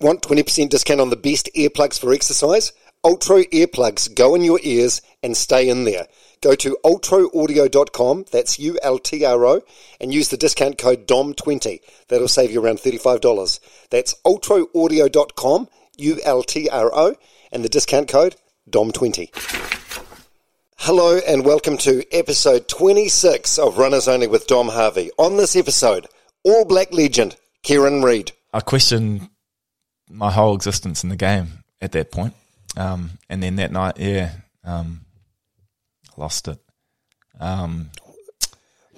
Want 20% discount on the best earplugs for exercise? Ultro earplugs go in your ears and stay in there. Go to ultroaudio.com, that's U L T R O, and use the discount code DOM20. That'll save you around $35. That's ultroaudio.com, U L T R O, and the discount code DOM20. Hello and welcome to episode 26 of Runners Only with Dom Harvey. On this episode, All Black legend Kieran Read. A questioned my whole existence in the game at that point. Um, and then that night, yeah, um, lost it. Um,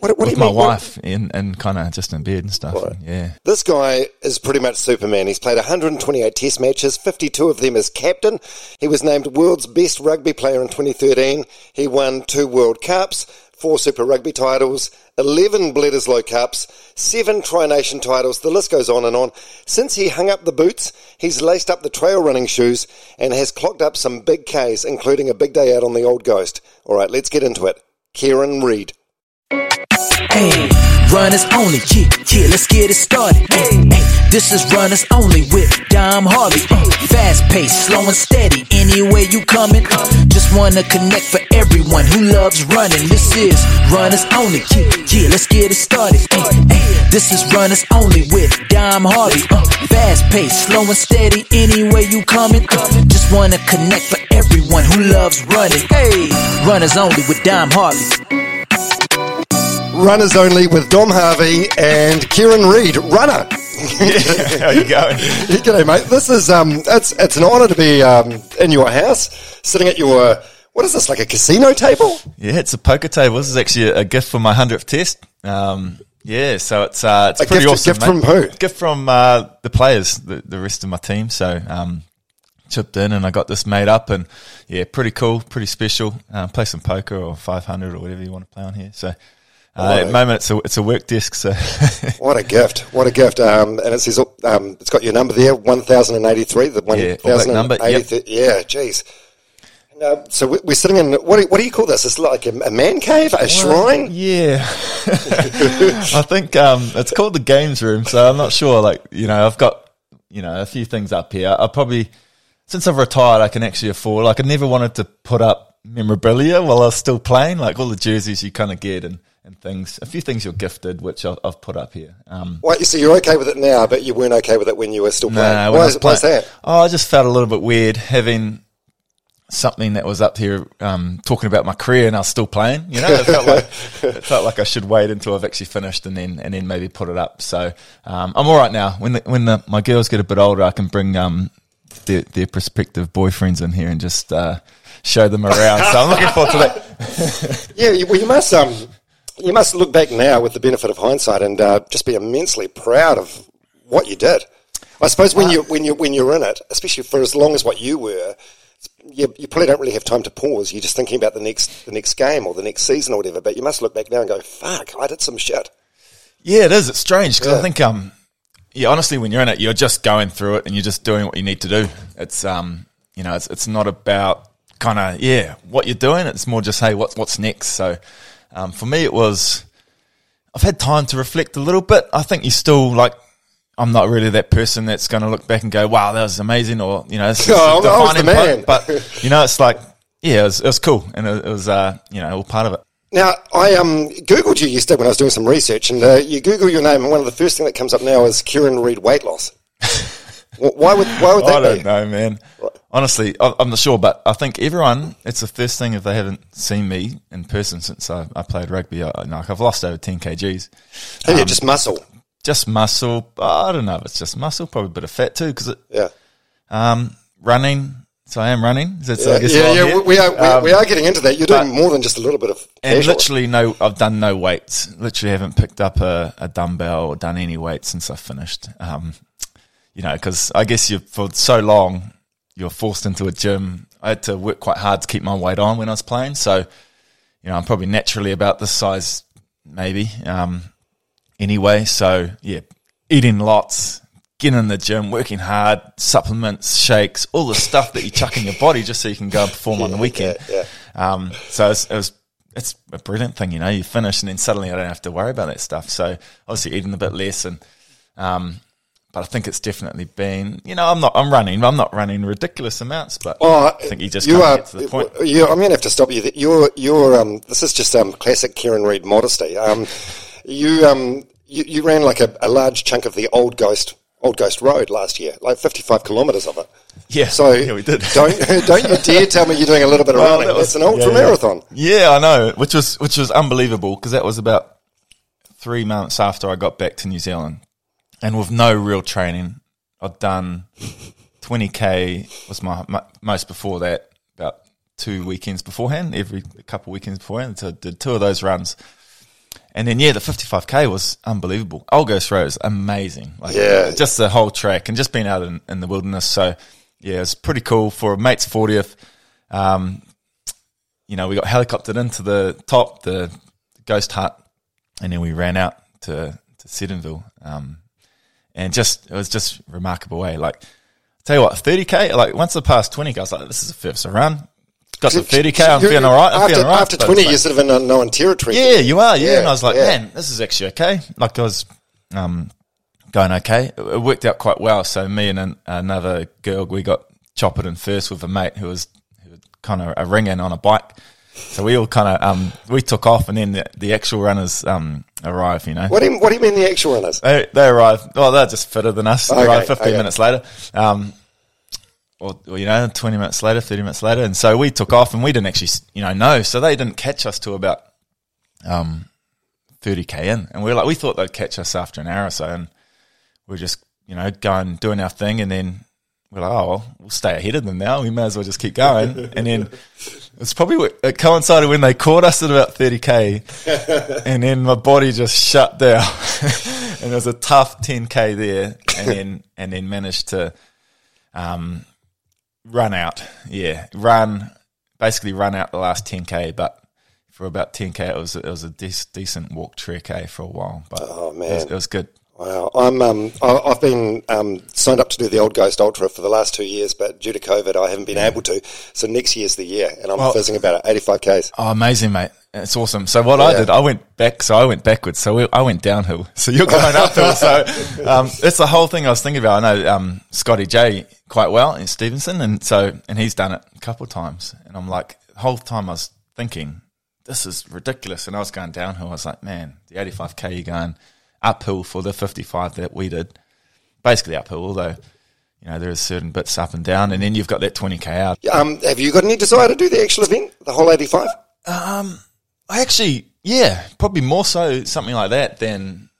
What, what do with you my mean? What- wife and, and kind of just in bed and stuff. And yeah. This guy is pretty much Superman. He's played 128 Test matches, 52 of them as captain. He was named world's best rugby player in 2013. He won two World Cups, four Super Rugby titles, 11 Bledisloe Cups, seven Tri Nation titles. The list goes on and on. Since he hung up the boots, he's laced up the trail running shoes and has clocked up some big Ks, including a big day out on the Old Ghost. All right, let's get into it. Kieran Read. Hey, runners only, yeah, yeah, let's get it started. Hey, hey, this is runners only with Dom Harvey. Uh, fast paced, slow and steady, anywhere you coming. Just wanna connect for everyone who loves running. This is runners only, yeah, yeah, let's get it started. Hey, hey, this is runners only with Dom Harvey. Uh, fast paced, slow and steady, anywhere you coming. Just wanna connect for everyone who loves running. Hey, runners only with Dom Harvey. Runners only with Dom Harvey and Kieran Read, runner. How you going? G'day, mate. This is um, it's it's an honour to be um in your house, sitting at your what is this like a casino table? Yeah, it's a poker table. This is actually a gift for my 100th test. Um, yeah, so it's uh, it's A pretty gift- awesome. gift mate. from who? Gift from uh, the players, the, the rest of my team. So um, chipped in and I got this made up and yeah, pretty cool, pretty special. Uh, play some poker or 500 or whatever you want to play on here. So uh, at the moment it's a it's a work desk. So What a gift! What a gift! Um, and it says um, it's got your number there, one thousand and eighty-three. The one Yeah, thousand number, eighty-three. Yeah, jeez. And, uh, so we- we're sitting in what do, what do you call this? It's like a, a man cave, a shrine. Yeah, I think um, it's called the games room. So I'm not sure. Like you know, I've got you know a few things up here. I probably since I've retired, I can actually afford. Like I never wanted to put up memorabilia while I was still playing. Like all the jerseys you kind of get and, and things. A few things you're gifted, which I've, I've put up here. Um, Why, so you're okay with it now, but you weren't okay with it when you were still playing. Nah, why, is, was why is playing- that? Oh, I just felt a little bit weird having something that was up here um, talking about my career and I was still playing. You know, it felt like it felt like I should wait until I've actually finished and then and then maybe put it up. So um, I'm all right now. When the, when the, my girls get a bit older, I can bring um, their, their prospective boyfriends in here and just uh, show them around. so I'm looking forward to that. Yeah, you, well, you must um, you must look back now with the benefit of hindsight and uh, just be immensely proud of what you did. I suppose when you when you when you're in it, especially for as long as what you were, you, you probably don't really have time to pause. You're just thinking about the next the next game or the next season or whatever. But you must look back now and go, "Fuck, I did some shit." Yeah, it is. It's strange because Yeah. I think, um, yeah, honestly, when you're in it, you're just going through it and you're just doing what you need to do. It's, um, you know, it's it's not about kind of yeah what you're doing. It's more just hey, what's what's next. So, um, for me, it was I've had time to reflect a little bit. I think you still like. I'm not really that person that's going to look back and go, "Wow, that was amazing," or you know, this is Oh, a I was the defining man. point. But you know, it's like, yeah, it was, it was cool, and it, it was, uh, you know, all part of it. Now, I um, Googled you yesterday when I was doing some research, and uh, you Google your name, and one of the first thing that comes up now is Kieran Read weight loss. Why would why would that? I don't be? know, man. Honestly, I'm not sure, but I think everyone, it's the first thing if they haven't seen me in person since I, I played rugby. I, like I've lost over 10 kgs. Oh, yeah, just muscle. Just muscle. I don't know if it's just muscle, probably a bit of fat too, because it, Yeah. um, running. So I am running. That's, I Yeah, guess yeah, yeah, we are we, Um, we are getting into that. You're doing but- more than just a little bit of And casual. literally, no, I've done no weights. Literally, haven't picked up a, a dumbbell or done any weights since I finished. Um, you know, because I guess you for so long you're forced into a gym. I had to work quite hard to keep my weight on when I was playing. So, you know, I'm probably naturally about this size, maybe. Um, anyway, so yeah, eating lots, getting in the gym, working hard, supplements, shakes, all the stuff that you chuck in your body just so you can go and perform on the weekend. yeah, Um, so it's, it was, it's a brilliant thing, you know. You finish and then suddenly I don't have to worry about that stuff. So obviously eating a bit less and, um, but I think it's definitely been, you know, I'm not, I'm running, I'm not running ridiculous amounts, but Oh, I think you just you can't are. get to the point. You, I'm going to have to stop you. there. You're, you're. Um, this is just um, classic Kieran Read modesty. Um, you, um, you, you ran like a, a large chunk of the old Ghost, old Ghost Road last year, like 55 kilometres of it. Yeah, So yeah, we did. don't don't you dare tell me you're doing a little bit of Well, running. that was- It's an ultra yeah, yeah. marathon. Yeah, I know, which was which was unbelievable because that was about three months after I got back to New Zealand, and with no real training, I'd done twenty k was my, my most before that about two weekends beforehand, every couple weekends beforehand. So I did two of those runs. And then yeah, the 55k was unbelievable. Old Ghost Road is amazing. Like, Yeah. just the whole track and just being out in, in the wilderness. So yeah, it's pretty cool for a mate's 40th. Um, you know, we got helicoptered into the top, the ghost hut, and then we ran out to to Seddonville. Um, and just it was just remarkable way. Like, tell you what, thirty k. Like once I passed twenty k, I was like, this is a first run. Got to thirty k. I'm feeling all right. I'm after, feeling all right. After 20, like- you're sort of in unknown territory. yeah, you are. Yeah. Yeah, and I was like, yeah. man, this is actually okay. Like I was um, going okay. It, it worked out quite well. So me and an, another girl, we got choppered in first with a mate who was, who was kind of a ring in on a bike. So we all kind of um, we took off, and then the, the actual runners um, arrived. You know, What do you, what do you mean the actual runners? they they arrived. Well, they're just fitter than us. They Okay, arrived fifteen okay. minutes later. Um, or, or, you know, 20 minutes later, 30 minutes later. And so we took off and we didn't actually, you know, know. So they didn't catch us till about, um, 30k in. And we were like, we thought they'd catch us after an hour or so. And we are just, you know, going, doing our thing. And then we're like, oh, well, we'll stay ahead of them now. We may as well just keep going. and then it's probably, what- it coincided when they caught us at about 30k. and then my body just shut down. and it was a tough 10k there. And then, and then managed to, um, run out. Yeah, run basically run out the last 10k, but for about 10k it was it was a dec- decent walk trek eh, for a while. But Oh, it was, it was good. Wow, I'm um, I- I've been um, signed up to do the Old Ghost Ultra for the last two years, but due to COVID, I haven't been able to. So next year's the year, and I'm Well- fizzing about it, 85 k's. Oh, amazing, mate! It's awesome. So what I did, I went back. So I went backwards. So we, I went downhill. So you're going uphill. So um, that's the whole thing I was thinking about. I know um, Scotty J quite well in Stevenson, and so and he's done it a couple of times. And I'm like, the whole time I was thinking, this is ridiculous. And I was going downhill. I was like, man, the 85k you're going uphill for the 55 that we did, basically uphill. Although you know there is certain bits up and down, and then you've got that 20k out. Um, have you got any desire to do the actual event, the whole 85? I actually, yeah, probably more so something like that than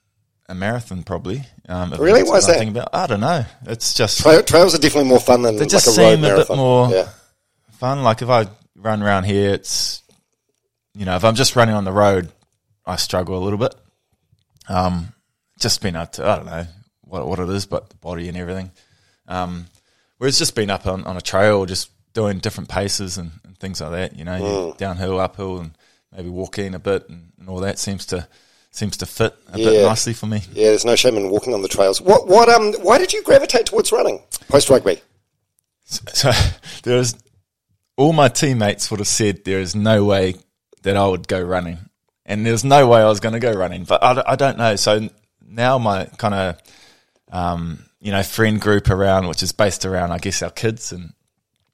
a marathon, probably. Um, Really? Why is that? About. I don't know. It's just Trail, trails are definitely more fun than They like just a road seem a bit more- Yeah. fun. Like if I run around here, it's you know, if I'm just running on the road, I struggle a little bit. Um, just been up to I don't know what what it is, but the body and everything. Um, whereas just been up on, on a trail, just doing different paces and, and things like that. You know, you Mm. downhill, uphill, and maybe walking a bit and, and all that seems to seems to fit a Yeah. bit nicely for me. Yeah, there's no shame in walking on the trails. What? What? Um. Why did you gravitate towards running post rugby? So there is all my teammates would have said there is no way that I would go running, and there's no way I was going to go running. But I, I don't know. So now my kind of um, you know friend group around, which is based around I guess our kids and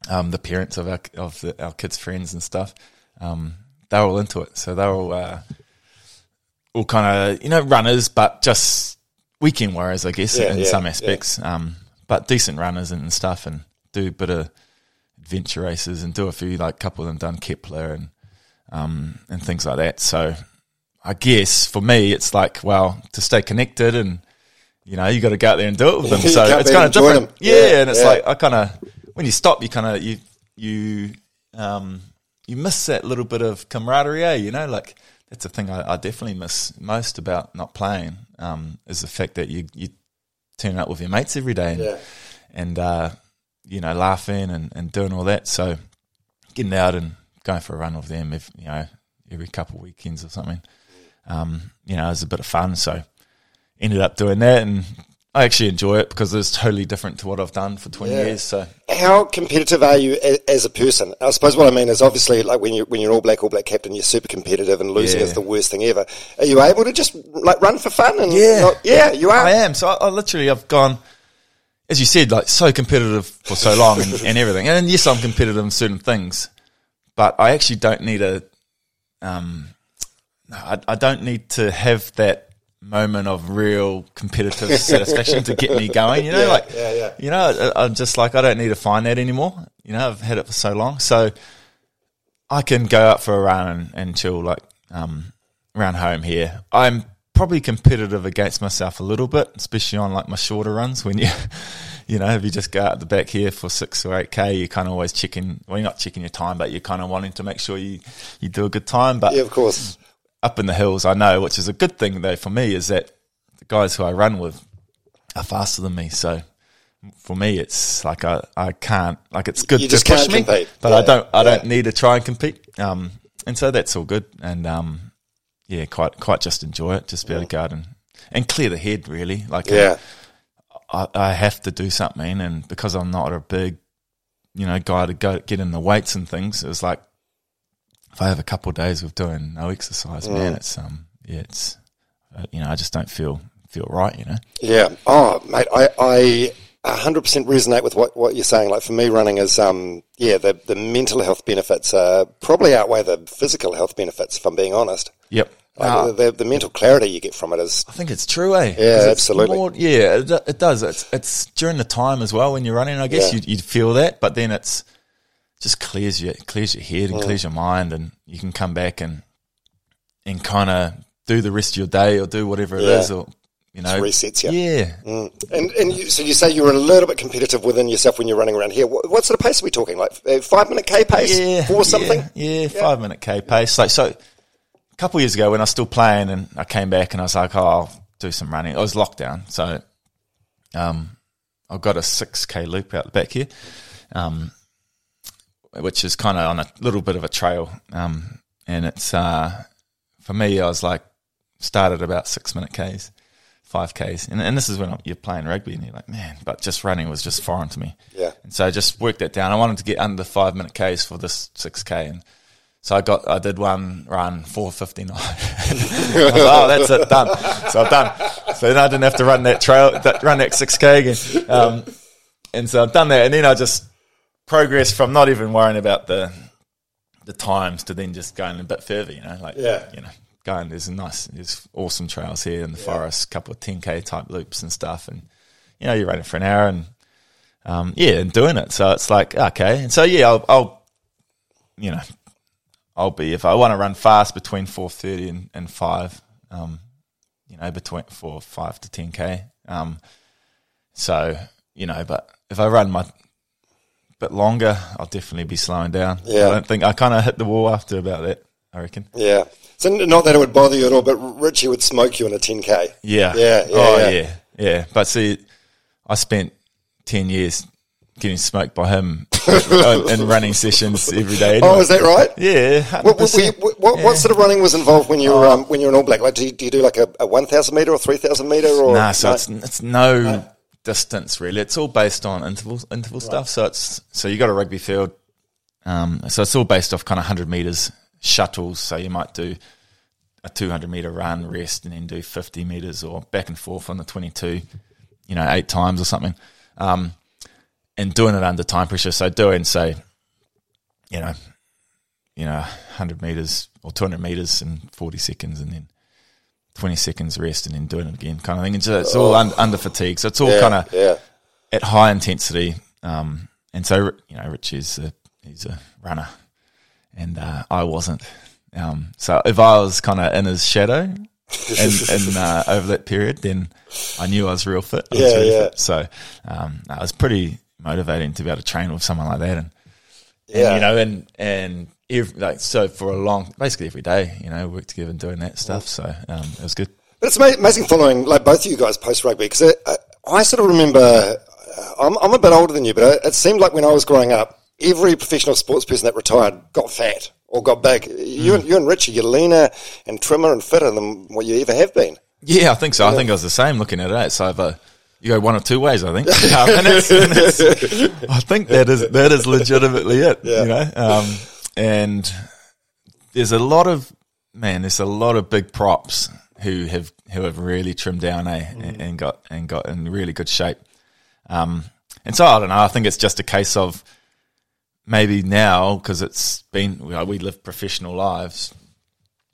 um, the parents of our of the, our kids' friends and stuff. Um, they're all into it, so they're all uh, all kind of you know runners, but just weekend warriors, I guess, Yeah, in yeah, some yeah. aspects. Um, but decent runners and stuff, and do a bit of adventure races and do a few like couple of them done Kepler and um, and things like that. So I guess for me, it's like well to stay connected and you know you got to go out there and do it with them. So it's kind of different, yeah, Yeah, And it's yeah. like I kind of when you stop, you kind of you you um, you miss that little bit of camaraderie. Eh? You know, like that's the thing I, I definitely miss most about not playing um, is the fact that you you turning up with your mates every day and, Yeah. and uh, you know, laughing and, and doing all that. So getting out and going for a run with them, if, you know, every couple of weekends or something, um, you know, it was a bit of fun. So ended up doing that and I actually enjoy it because it's totally different to what I've done for 20 Yeah. years. So How competitive are you as a person? I suppose what I mean is obviously like when you when you're All Black All Black captain, you're super competitive and losing Yeah. is the worst thing ever. Are you able to just like run for fun and Yeah. not- yeah, you are. I am. So I, I literally, I've gone, as you said, like so competitive for so long and, and everything. And yes, I'm competitive in certain things, but I actually don't need a, um, I, I don't need to have that moment of real competitive satisfaction to get me going. You know, Yeah, like, yeah, yeah. you know, I, I'm just like, I don't need to find that anymore. You know, I've had it for so long. So I can go out for a run and, and chill like, um, around home here. I'm probably competitive against myself a little bit, especially on like my shorter runs when you, you know, if you just go out the back here for six or eight K, you're kind of always checking, well, you're not checking your time, but you're kind of wanting to make sure you, you do a good time. But Yeah, of course. Up in the hills, I know, which is a good thing though for me, is that the guys who I run with are faster than me. So for me, it's like I, I can't, like it's good You to push me, compete. but Yeah, I don't, I don't need to try and compete. Um, and so that's all good. And, um, yeah, quite, quite just enjoy it. Just be able to go out and, and clear the head really. Like, Yeah. I, I have to do something, and because I'm not a big, you know, guy to go get in the weights and things, it was like if I have a couple of days of doing no exercise, Mm. man, it's um, yeah, it's uh, you know, I just don't feel feel right, you know. Yeah. Oh, mate, I, I 100% resonate with what, what you're saying. Like for me, running is, um, yeah, the, the mental health benefits uh, probably outweigh the physical health benefits, if I'm being honest. Yep. Like Ah, the, the, the mental clarity you get from it is, I think it's true, eh? Yeah, absolutely. more- yeah, it, it does. It's it's during the time as well when you're running. I guess Yeah. you'd, you'd feel that, but then it's just clears your clears your head and Mm. clears your mind, and you can come back and and kind of do the rest of your day or do whatever it is, or you know, resets you. Yeah, Mm. And, and you, so you say you were a little bit competitive within yourself when you're running around here. What, what sort of pace are we talking? Like uh, five minute K pace? yeah, Four something? Yeah, yeah, five minute k pace. Like so, a couple of years ago when I was still playing, and I came back and I was like, oh, I'll do some running. It was lockdown, so um, I've got a six k loop out the back here, um, which is kind of on a little bit of a trail, um, and it's uh, for me. I was like started about six minute k's. Five Ks, and, and this is when you're playing rugby, and you're like, man, but just running was just foreign to me. Yeah. And so I just worked that down. I wanted to get under five minute Ks for this six K and so I got I did one run four fifty nine. oh, that's it, done. So I've done. So then I didn't have to run that trail that run that six K again. Um, and so I've done that and then I just progressed from not even worrying about the the times to then just going a bit further, you know, like Yeah. you know, going there's a nice there's awesome trails here in the forest, couple of ten K type loops and stuff and you know, you're running for an hour and um, yeah, and doing it. So it's like, okay. And so yeah, I'll, I'll you know, I'll be if I want to run fast between four thirty and, and five, um, you know, between four five to ten k. Um, so you know, but if I run my bit longer, I'll definitely be slowing down. Yeah. I don't think I kind of hit the wall after about that. I reckon. Yeah. So not that it would bother you at all, but Richie would smoke you in a 10K. Yeah. Yeah, yeah, oh yeah. yeah. yeah, But see, I spent ten years getting smoked by him in in running sessions every day. Oh, is that right? Yeah. What, what, you- what, what, what sort of running was involved when you were um, when you were an All Black? Like, do you, do you do like a, a one thousand meter or three thousand meter or Nah, so no? it's it's no distance really. It's all based on interval interval stuff. So it's so you got a rugby field. Um, so it's all based off kind of hundred meters shuttles. So you might do a two hundred meter run, rest, and then do fifty meters or back and forth on the twenty two. You know, eight times or something. Um, and doing it under time pressure. So doing say, you know, you know, hundred meters or two hundred meters in forty seconds, and then 20 seconds rest and then doing it again kind of thing. And so it's all un, under fatigue. So it's all Oh. yeah, kind of yeah. at high intensity. Um, and so, you know, Rich is a, he's a runner and uh, I wasn't. Um, so if I was kind of in his shadow and, and uh, over that period, then I knew I was real fit. I was Yeah, really yeah. fit. So um, it was pretty motivating to be able to train with someone like that. And, Yeah. and you know, and, and every, like, so for a long, basically every day, you know, work together and doing that stuff. So um, it was good. But it's amazing following like both of you guys post rugby because I, I sort of remember. uh, I'm, I'm a bit older than you, but it seemed like when I was growing up, every professional sports person that retired got fat or got big. You, and, you and Richie, you're leaner and trimmer and fitter than what you ever have been. Yeah, I think so. I think I was the same looking at it. It's either you go one or two ways. I think, um, and that's, and that's, I think that is that is legitimately it. You know, um, and there's a lot of man. There's a lot of big props who have who have really trimmed down, eh, and, and got and got in really good shape. Um, and so I don't know. I think it's just a case of maybe now because it's been you know, we live professional lives.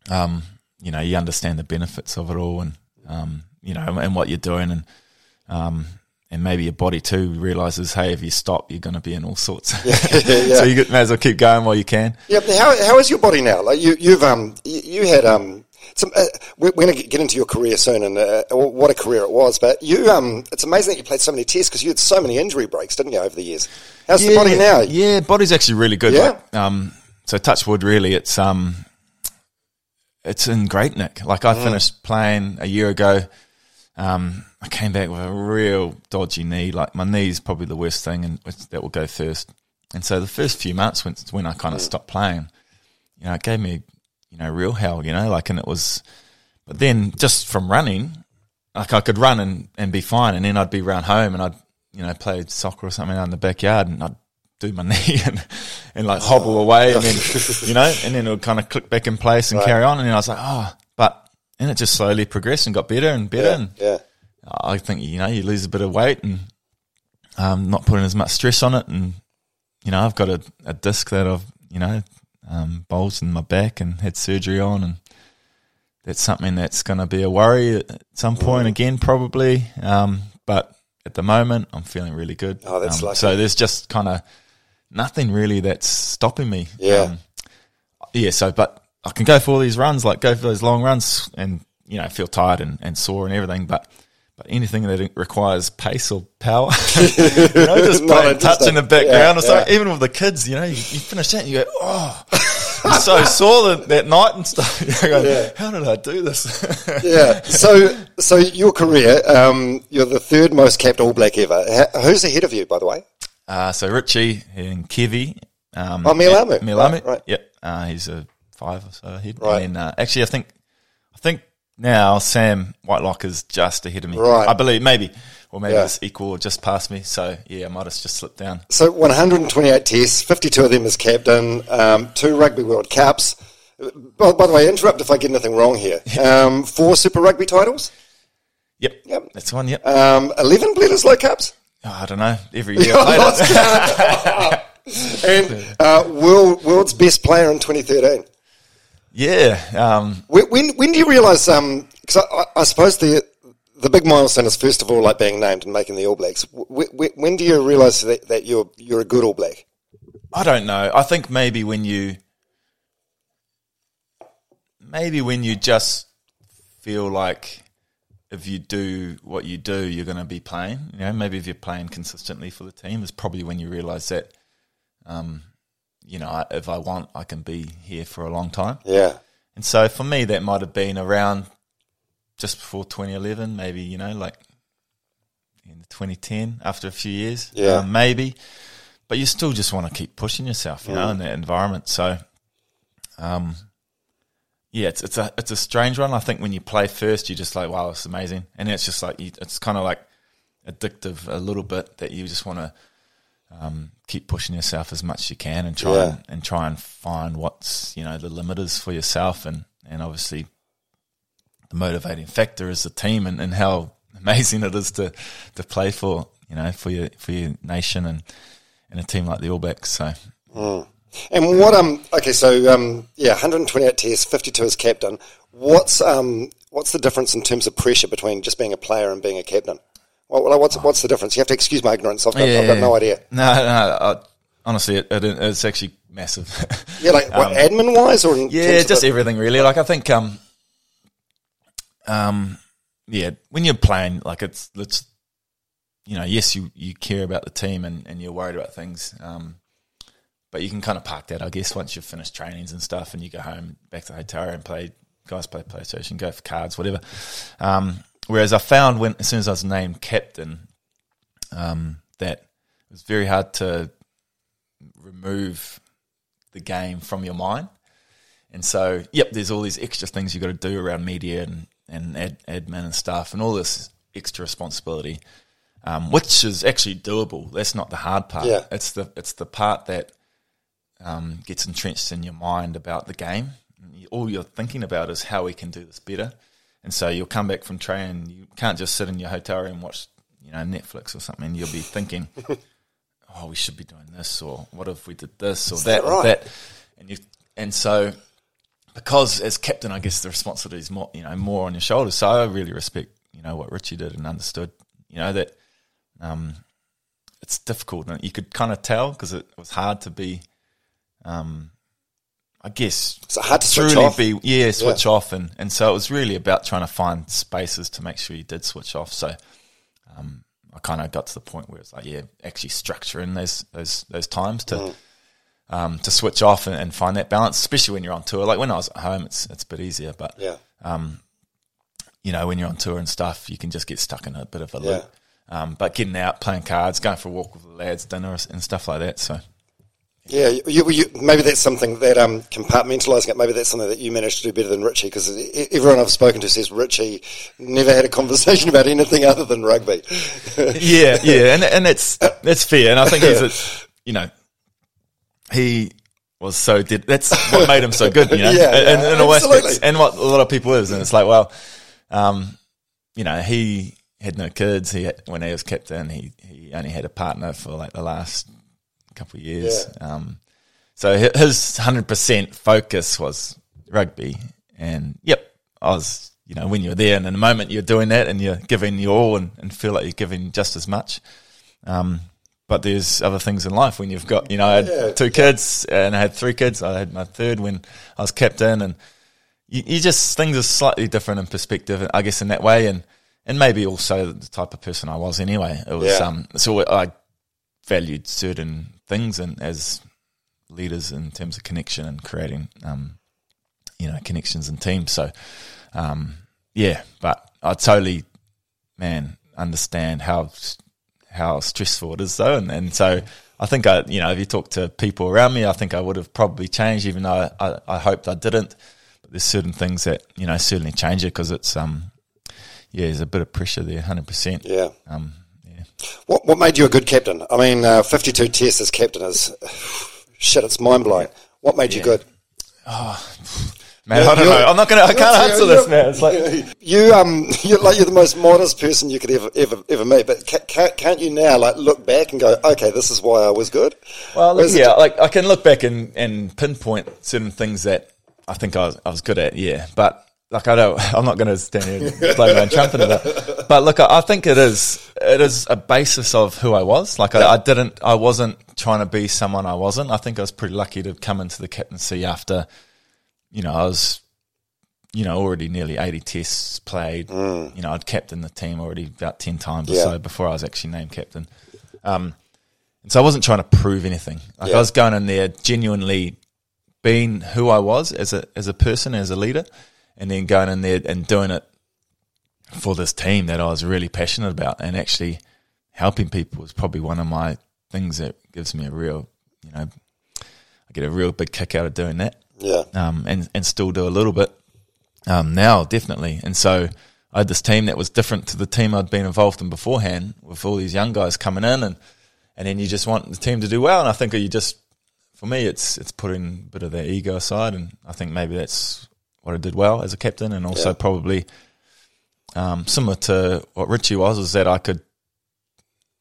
Um, you know, you understand the benefits of it all, and um, you know, and what you're doing, and um, and maybe your body too realizes, hey, if you stop, you're going to be in all sorts. so you may as well keep going while you can. Yeah, how, how is your body now? Like you, you've um, you, you had um, some. Uh, we're, we're going to get into your career soon, and uh, what a career it was. But you, um, it's amazing that you played so many tests because you had so many injury breaks, didn't you, over the years? How's the body now? Yeah, body's actually really good. Yeah? Like, um, so touch wood, really, it's um, it's in great nick. Like Mm. I finished playing a year ago. Um, I came back with a real dodgy knee. Like my knee's probably the worst thing, and that will go first. And so the first few months when when I Mm. kind of stopped playing, you know, it gave me you know real hell. You know, like and it was, but then just from running, like I could run and, and be fine, and then I'd be around home and I'd you know play soccer or something out in the backyard, and I'd do my knee and and like hobble away, and then you know, and then it would kind of click back in place and carry on, and then I was like, oh, but and it just slowly progressed and got better and better, and Yeah, I think you know you lose a bit of weight and um, not putting as much stress on it, and you know I've got a, a disc that I've you know um, bulged in my back and had surgery on, and that's something that's going to be a worry at some point again probably. Um, but at the moment, I'm feeling really good. Oh, that's um, lucky. So there's just kind of nothing really that's stopping me. Yeah. Um, yeah. So, but I can go for all these runs, like go for those long runs, and you know feel tired and, and sore and everything, but. But anything that requires pace or power, you know, just playing touch in the background or Yeah. Even with the kids, you know, you, you finish that and you go, oh, you're so sore that, that night and stuff. You go, How did I do this? yeah. So, so your career, um, you're the third most capped All Black ever. Who's ahead of you, by the way? uh, so Richie and Kevy. Um, Oh, Mealamu. Mealamu, Right, right. Yep. Uh, he's a five or so ahead. Right. And uh, actually, I think, I think now Sam Whitelock is just ahead of me. Right. I believe maybe, or maybe Yeah. it's equal or just past me. So yeah, I might have just slipped down. So 128 tests, 52 of them as captain, um, two Rugby World Cups. By, by the way, interrupt if I get anything wrong here. Um, four Super Rugby titles, Yep. Yep. That's one. Yep. um, 11 Bledisloe Cups, Oh, I don't know. Every year I played it. and uh, world, world's best player in 2013. Yeah. Um, When, when, when do you realise? Because I, I, I suppose the the big milestone is first of all like being named and making the All Blacks. When, when do you realise that, that you're you're a good All Black? I don't know. I think maybe when you, maybe when you just feel like if you do what you do, you're going to be playing. You know, maybe if you're playing consistently for the team, is probably when you realise that, um, you know, if I want, I can be here for a long time. Yeah, And so for me, that might have been around just before 2011, maybe, you know, like in 2010, after a few years, Yeah. um, maybe. But you still just want to keep pushing yourself, you know, in that environment. So, um, yeah, it's it's a it's a strange one. I think when you play first, you're just like, wow, it's amazing, and it's just like you, it's kind of like addictive a little bit that you just want to um, keep pushing yourself as much as you can and try Yeah. and, and try and find what's you know the limiters for yourself and and obviously the motivating factor is the team and, and how amazing it is to to play for you know for your for your nation and and a team like the All Blacks. So And what um okay so um yeah 128 tests 52 as captain what's um what's the difference in terms of pressure between just being a player and being a captain well, what's what's the difference you have to excuse my ignorance I've got, I've got no idea No, no. I, honestly, it, it, it's actually massive. yeah like what admin wise or Um, Yeah, just everything really. Like I think, um, um, yeah, when you're playing, like it's, it's, you know, yes, you, you care about the team and, and you're worried about things, um, but you can kind of park that, I guess, once you've finished trainings and stuff, and you go home back to the hotel and play. Guys play PlayStation, go for cards, whatever. Um, whereas I found when as soon as I was named captain, um, that it was very hard to remove the game from your mind. And so, yep, there's all these extra things you've got to do around media and, and ad, admin and stuff, and all this extra responsibility, um, which is actually doable. That's not the hard part. Yeah. It's the it's the part that um, gets entrenched in your mind about the game. All you're thinking about is how we can do this better. And so you'll come back from training. You can't just sit in your hotel room and watch, you know, Netflix or something. You'll be thinking, "Oh, we should be doing this," or "What if we did this or that, that or right? that?" And you, and so because as captain, I guess the responsibility is more, you know, more on your shoulders. So I really respect, you know, what Richie did and understood, you know, that um, it's difficult. And you could kind of tell because it was hard to be, um, I guess, It's hard to switch truly off. be, yeah, switch off. And, and so it was really about trying to find spaces to make sure you did switch off. So um, I kind of got to the point where it's like, yeah, actually structuring those, those, those times to, Mm. um, to switch off and, and find that balance, especially when you're on tour. Like when I was at home, it's it's a bit easier, but Yeah. um, you know when you're on tour and stuff, you can just get stuck in a bit of a Yeah. loop. Um, but getting out, playing cards, going for a walk with the lads, dinner and stuff like that. So Yeah, you, you, maybe that's something that um, compartmentalising it. Maybe that's something that you managed to do better than Richie because everyone I've spoken to says Richie never had a conversation about anything other than rugby. yeah, yeah, and and it's that's fair, and I think he's a, you know, he was so did that's what made him so good, you know, Yeah, and, yeah, in all aspects, and what a lot of people is, and it's like, well, um, you know, he had no kids. He had, when he was captain, he he only had a partner for like the last couple of years. Um, so his hundred percent focus was rugby, and yep, I was. You know, when you're there and in the moment you're doing that and you're giving your all and, and feel like you're giving just as much. Um, but there's other things in life when you've got, you know, I had Yeah. two kids and I had three kids. I had my third when I was captain and you, you just, things are slightly different in perspective, I guess, in that way. And, and maybe also the type of person I was anyway. It was, Yeah. um, so I valued certain things and as leaders in terms of connection and creating, um, you know, connections and teams. So, um, yeah, but I totally, man, understand how how stressful it is though, and, and so I think I, you know, if you talk to people around me, I think I would have probably changed, even though I, I, I hoped I didn't. But there's certain things that you know certainly change it because it's um, yeah, there's a bit of pressure there, hundred percent. Yeah. Um, yeah. What, what made you a good captain? I mean, uh, 52 tests as captain is shit. It's mind blowing. What made you good? Man, I don't know. I'm not gonna. I can't answer this, man. It's like You um, you're like you're the most modest person you could ever ever ever meet. But ca- can't, can't you now like look back and go, okay, this is why I was good? Well, look, yeah, like I can look back and, and pinpoint certain things that I think I was, I was good at, yeah. But like I don't, I'm not going to stand here and blow my own trumpet it. But look, I, I think it is it is a basis of who I was. Like I, I didn't, I wasn't trying to be someone I wasn't. I think I was pretty lucky to come into the captaincy after, you know, I was. You know, already nearly 80 tests played. Mm. You know, I'd captained the team already about 10 times or so before I was actually named captain. Um, and so I wasn't trying to prove anything. Like Yeah. I was going in there genuinely being who I was as a as a person, as a leader, and then going in there and doing it for this team that I was really passionate about, and actually helping people was probably one of my things that gives me a real, you know, I get a real big kick out of doing that Yeah, um, and and still do a little bit um, now, definitely. And so I had this team that was different to the team I'd been involved in beforehand, with all these young guys coming in, and and then you just want the team to do well. And I think you just, for me, it's it's putting a bit of their ego aside, and I think maybe that's what I did well as a captain, and also Yeah. probably um, similar to what Richie was, is that I could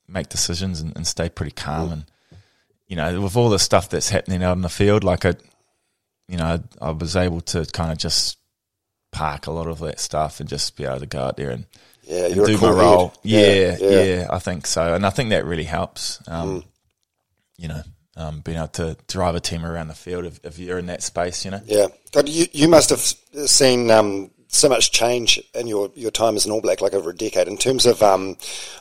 make decisions and, and stay pretty calm and you know, with all the stuff that's happening out in the field, like I, you know, I, I was able to kind of just park a lot of that stuff and just be able to go out there and, yeah, and do cool my role. head. Yeah, yeah, I think so, and I think that really helps. Um, You know, um, being able to drive a team around the field if, if you're in that space. You know, Yeah, God, you you must have seen um, so much change in your, your time as an All Black, like over a decade, in terms of um,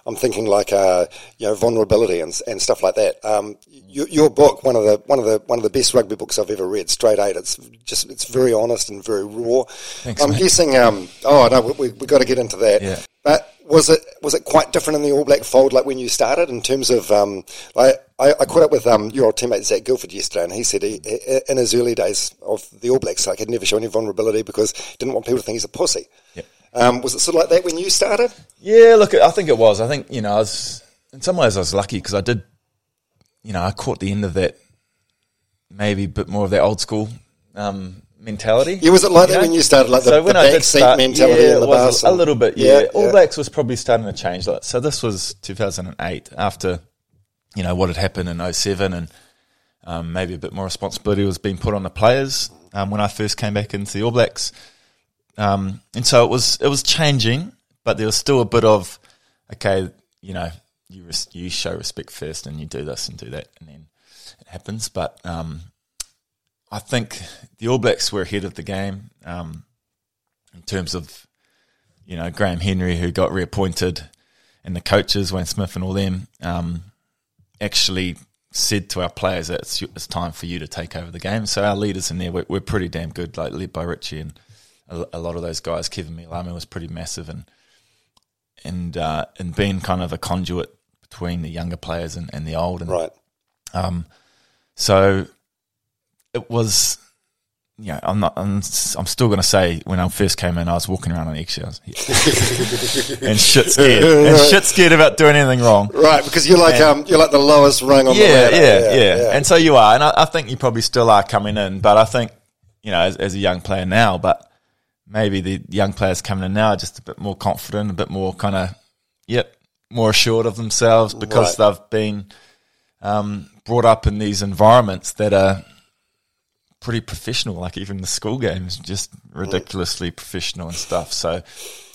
I'm thinking like uh, you know vulnerability and and stuff like that. Um, your, your book, one of the one of the one of the best rugby books I've ever read, Straight Eight. It's just it's very honest and very raw. I'm mate. guessing. Um, oh no, we we, we got to get into that. Yeah. But was it was it quite different in the All Black fold, like when you started, in terms of um, like I, I caught up with um, your old teammate Zac Guildford yesterday, and he said he, in his early days of the All Blacks, like he'd never show any vulnerability because he didn't want people to think he's a pussy. Yep. Um, was it sort of like that when you started? Yeah, look, I think it was. I think you know, I was in some ways I was lucky because I did, you know, I caught the end of that, maybe a bit more of that old school um, mentality. Yeah, was it like that when you started, like the, so the back seat start, mentality yeah, in the bus? A little bit, yeah. yeah All yeah. Blacks was probably starting to change. So this was 2008 after, you know, what had happened in 07 and um, maybe a bit more responsibility was being put on the players um, when I first came back into the All Blacks. Um, and so it was it was changing, but there was still a bit of, okay, you know, you res- you show respect first and you do this and do that and then it happens. But um, I think the All Blacks were ahead of the game um, in terms of you know Graham Henry who got reappointed and the coaches Wayne Smith and all them um, actually said to our players that it's, it's, time for you to take over the game. So our leaders in there were, were pretty damn good, like led by Richie and a, a lot of those guys. Keven Mealamu was pretty massive and and uh, and being kind of a conduit between the younger players and, and the old. And, right. Um, so it was yeah, I'm not. I'm, I'm still going to say when I first came in, I was walking around on eggshells and shit scared and shit scared about doing anything wrong. Right, because you're like and, um, you're like the lowest rung on yeah, the ladder. Yeah, yeah, yeah, yeah. And so you are, and I, I, think you probably still are coming in. But I think you know, as, as, a young player now, but maybe the young players coming in now are just a bit more confident, a bit more kind of, yep, more assured of themselves because right. they've been um, brought up in these environments that are pretty professional. Like even the school games, just ridiculously professional and stuff. So,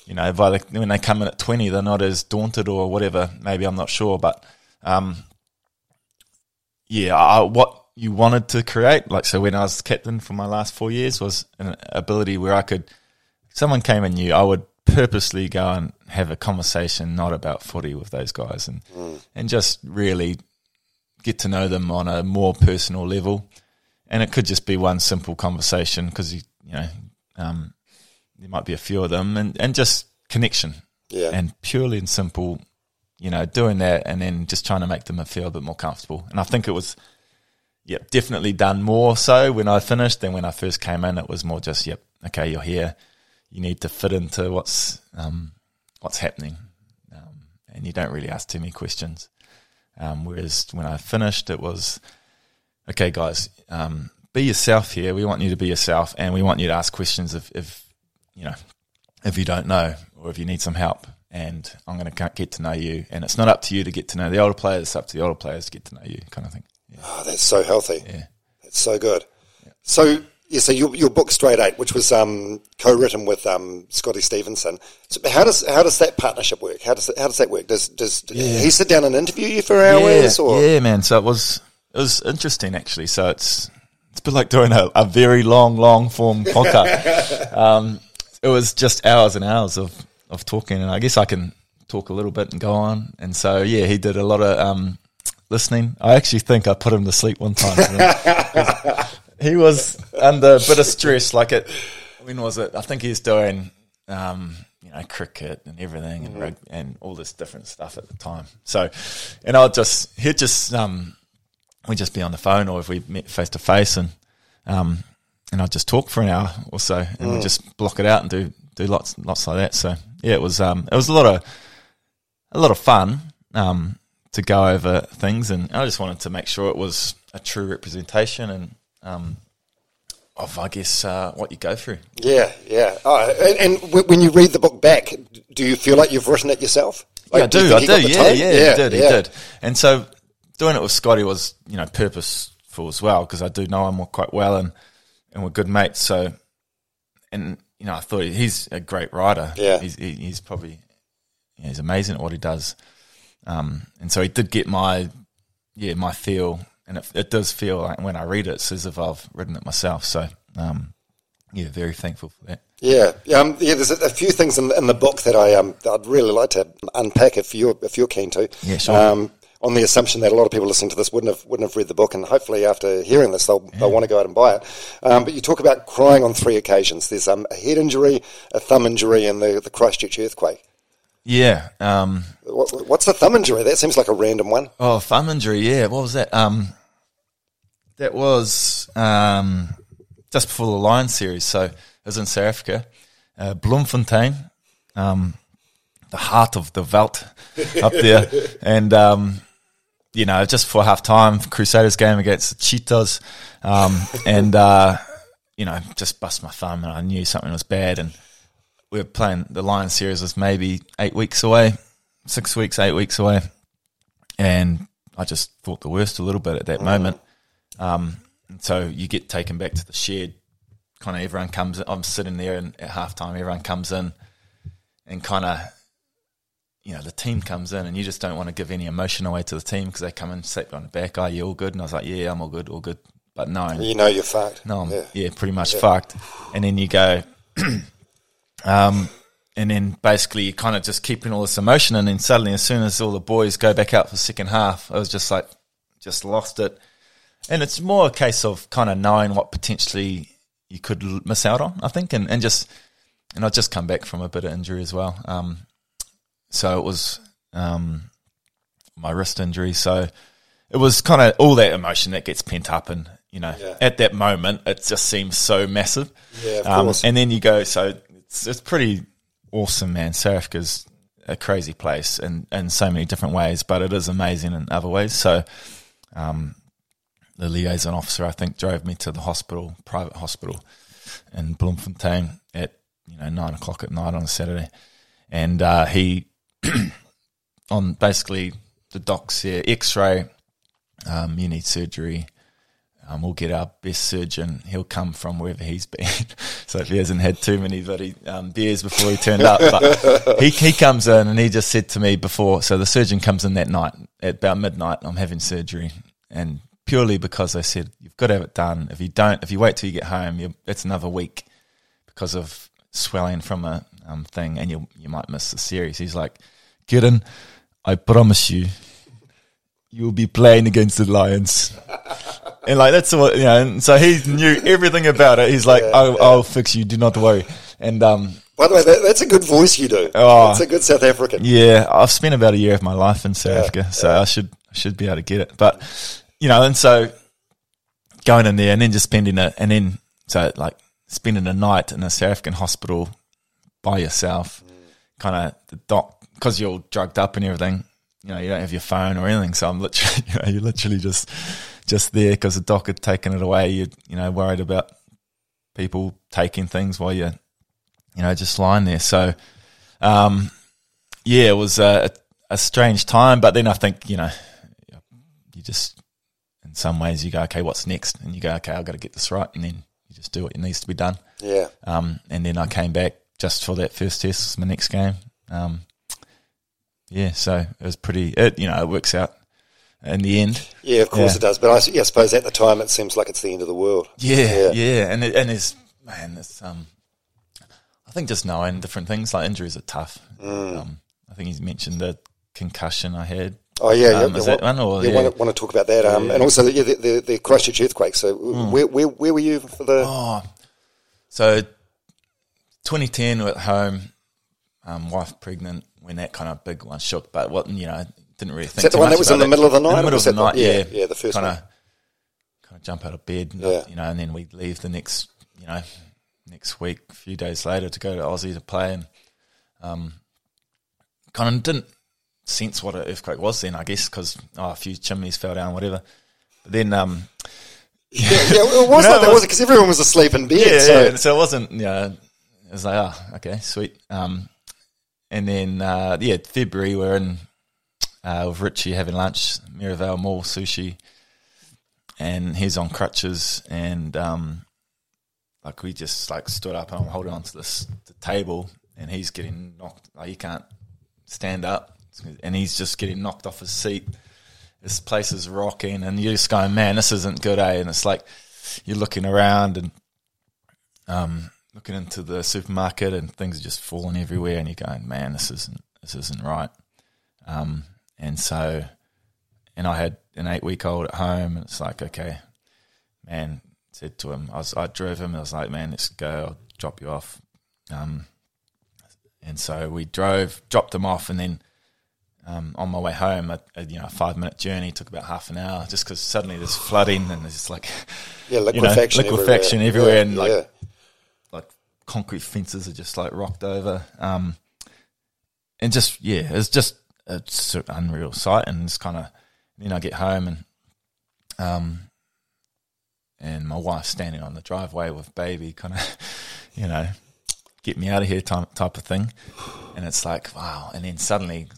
you know, by the, when they come in at twenty, they're not as daunted or whatever. Maybe I'm not sure, but um, yeah, I, what you wanted to create, like so, when I was captain for my last four years, was an ability where I could. Someone came and knew I would purposely go and have a conversation not about footy with those guys and mm. and just really get to know them on a more personal level and it could just be one simple conversation because you you know um, there might be a few of them and, and just connection. Yeah. And purely and simple you know doing that and then just trying to make them feel a bit more comfortable. And I think it was yep definitely done more so when I finished than when I first came in. It was more just yep okay you're here. You need to fit into what's um, what's happening. Um, and you don't really ask too many questions. Um, whereas when I finished it was okay, guys, um, be yourself here. We want you to be yourself, and we want you to ask questions if, if you know if you don't know or if you need some help. And I'm going to get to know you. And it's not up to you to get to know the older players; it's up to the older players to get to know you, kind of thing. Yeah. Oh, that's so healthy. Yeah, that's so good. Yeah. So yeah, so your, your book Straight Eight, which was um, co-written with um, Scotty Stevenson. So how does how does that partnership work? How does how does that work? Does does yeah. he sit down and interview you for hours? Yeah, or? yeah, man. So it was it was interesting actually. So it's it's been like doing a, a very long, long form podcast. um, it was just hours and hours of, of talking, and I guess I can talk a little bit and go on. And so yeah, he did a lot of um, listening. I actually think I put him to sleep one time. he was under a bit of stress. Like it, when was it? I think he's doing. Um, you know, cricket and everything and mm. and all this different stuff at the time. So, and I'll just, he'd just, um, we'd just be on the phone or if we met face to face and um, and I'd just talk for an hour or so and mm. we'd just block it out and do do lots lots like that. So yeah, it was um, it was a lot of a lot of fun um, to go over things and I just wanted to make sure it was a true representation and um, of I guess uh, what you go through. Yeah, yeah. Oh, and, and, when you read the book back, do you feel like you've written it yourself? Like, yeah, I do. do I do. Yeah, yeah, yeah, he did. Yeah. He did. And so doing it with Scotty was, you know, purposeful as well because I do know him quite well and, and we're good mates. So, and, you know, I thought he's a great writer. Yeah. He's, he's probably, he's amazing at what he does. Um, and so he did get my, yeah, my feel. And it, it does feel like when I read it, it's as if I've written it myself. So, um, yeah, very thankful for that. Yeah, um, yeah. There's a, a, few things in, in the book that I um, that I'd really like to unpack if you're if you're keen to. Yeah, sure. Um, on the assumption that a lot of people listening to this wouldn't have wouldn't have read the book, and hopefully after hearing this, they'll, yeah. they'll want to go out and buy it. Um, but you talk about crying on three occasions. There's um, a head injury, a thumb injury, and the, the Christchurch earthquake. Yeah. Um, What, what's the thumb injury? That seems like a random one. oh, thumb injury. Yeah. What was that? Um, that was um, just before the Lions series. So it was in South Africa, uh, Bloemfontein, um, the heart of the veld up there, and um, you know, just for half time, Crusaders game against the Cheetahs, um, and uh, you know, just bust my thumb, and I knew something was bad, and we were playing the Lions series was maybe eight weeks away, six weeks, eight weeks away, and I just thought the worst a little bit at that moment. Um, so you get taken back to the shed. Kind of everyone comes. In, I'm sitting there, and at halftime, everyone comes in, and kind of, you know, the team comes in, and you just don't want to give any emotion away to the team because they come in, sit on the back. Are you all good? And I was like, yeah, I'm all good, all good. But no, You know you're fucked. no, I'm, Yeah. yeah. pretty much fucked. And then you go, um, and then basically you're kind of just keeping all this emotion, and then suddenly, as soon as all the boys go back out for the second half, I was just like, just lost it. And it's more a case of kind of knowing what potentially you could miss out on, I think, and, and just, and I just come back from a bit of injury as well. Um, so it was um, my wrist injury. So it was kind of all that emotion that gets pent up, and you know, Yeah. at that moment, it just seems so massive. Yeah, of um, course. And then you go, so it's, it's pretty awesome, man. South Africa's a crazy place in, in so many different ways, but it is amazing in other ways. So, um, the liaison officer, I think, drove me to the hospital, private hospital in Bloemfontein at you know nine o'clock at night on a Saturday, and uh, he on basically the docs here, X-ray, um, you need surgery. Um, we'll get our best surgeon. He'll come from wherever he's been. so if he hasn't had too many bloody um, beers before he turned up, but he he comes in and he just said to me before. So the surgeon comes in that night at about midnight. I'm having surgery, and purely because I said you've got to have it done. If you don't, if you wait till you get home, it's another week because of swelling from a um, thing, and you you might miss the series. He's like, Kieran, I promise you, you'll be playing against the Lions. And like that's what you know, and so he knew everything about it. He's like, "I'll, I'll fix you. Do not worry." And um, By the way, that, that's a good voice you do. Oh. That's a good South African. yeah, I've spent about a year of my life in South Africa, so I should I should be able to get it. But you know, and so going in there and then just spending it, and then so like spending a night in a South African hospital by yourself, kind of the doc because you're all drugged up and everything. You know, you don't have your phone or anything, so I'm literally, you know, you're literally just just there because the doc had taken it away. You you know worried about people taking things while you're you know just lying there. So um, yeah, it was a, a strange time, but then I think you know you just in some ways you go okay, what's next? And you go okay, I've got to get this right, and then you just do what needs to be done. Yeah. Um, and then I came back just for that first test, my next game. Um, yeah, so it was pretty. It you know it works out in the end. Yeah, of course Yeah. it does. But I, yeah, I suppose at the time it seems like it's the end of the world. Yeah, Yeah. yeah, and it, and it's man, it's um, I think just knowing different things like injuries are tough. Um, I think he's mentioned the concussion I had. Oh yeah, yeah. Um, is that one or yeah, yeah? Want, to, want to talk about that, um, and also the, yeah, the, the, the Christchurch earthquake. So where, where where were you for the? Oh, so 2010 we we're at home, um, wife pregnant when that kind of big one shook, but what you know didn't really think. that the one that was in the middle of the In night, the middle of the night, yeah, yeah, yeah, the first kind one. of kind of jump out of bed, Yeah. you know, and then we leave the next, you know, next week, a few days later to go to Aussie to play, and um, kind of didn't sense what an earthquake was then, I guess, because oh, a few chimneys fell down, whatever. But then, um, Yeah, yeah, it was You know, like that, was- was because everyone was asleep in bed. yeah, so yeah. So it wasn't, you know, it was like, oh, okay, sweet. Um, and then, uh, yeah, February, we're in uh, with Richie having lunch, Merivale Mall sushi, and he's on crutches, and um, like we just like stood up, and I'm holding onto this the table, and he's getting knocked, like he can't stand up, and he's just getting knocked off his seat. This place is rocking, and you're just going, man, this isn't good, eh? And it's like you're looking around and um, looking into the supermarket, and things are just falling everywhere, and you're going, man, this isn't this isn't right. Um, and so, and I had an eight week old at home, and it's like, okay, man, said to him, I was, I drove him, and I was like, man, let's go, I'll drop you off. Um, and so we drove, dropped them off, and then um, on my way home, a, a you know a five minute journey took about half an hour, just because suddenly there's flooding and there's like Yeah, you know, liquefaction, liquefaction everywhere, everywhere, Yeah, and like yeah. Concrete fences are just like rocked over. Um, and just yeah, it's just a sort of unreal sight. And it's kind of then I get home and um, and my wife standing on the driveway with baby, kind of you know, get me out of here type type of thing. And it's like wow. And then suddenly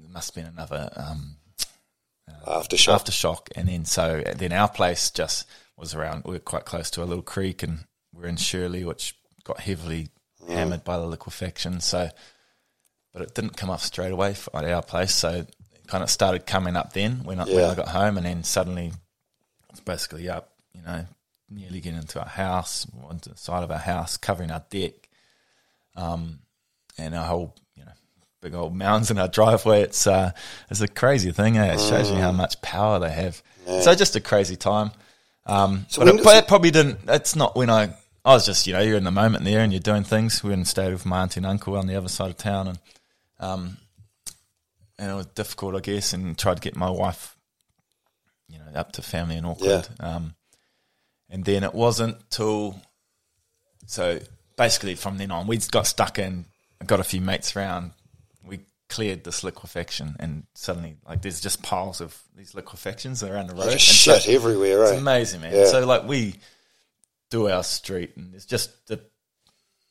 there must have been another um, Aftershock. aftershock, and then so then our place just was around. We were quite close to a little creek, and we're in Shirley, which got heavily hammered by the liquefaction. So, but it didn't come up straight away for- at our place. So it kind of started coming up then when I, when I got home, and then suddenly it's basically up. You know, nearly getting into our house, onto the side of our house, covering our deck, um, and our whole you know big old mounds in our driveway. It's uh, it's a crazy thing. Eh? It shows you how much power they have. So just a crazy time. Um, So but when it, but it- it probably didn't. It's not when I. I was just you know you're in the moment there and you're doing things. We were in stayed with my auntie and uncle on the other side of town and um, and it was difficult I guess and tried to get my wife you know up to family in Auckland. Um, and then it wasn't till so basically from then on we got stuck in. Got a few mates around. We cleared this liquefaction, and suddenly like there's just piles of these liquefactions around the road. So shit everywhere, it's right? amazing, man. Yeah. So like we do our street, and it's just the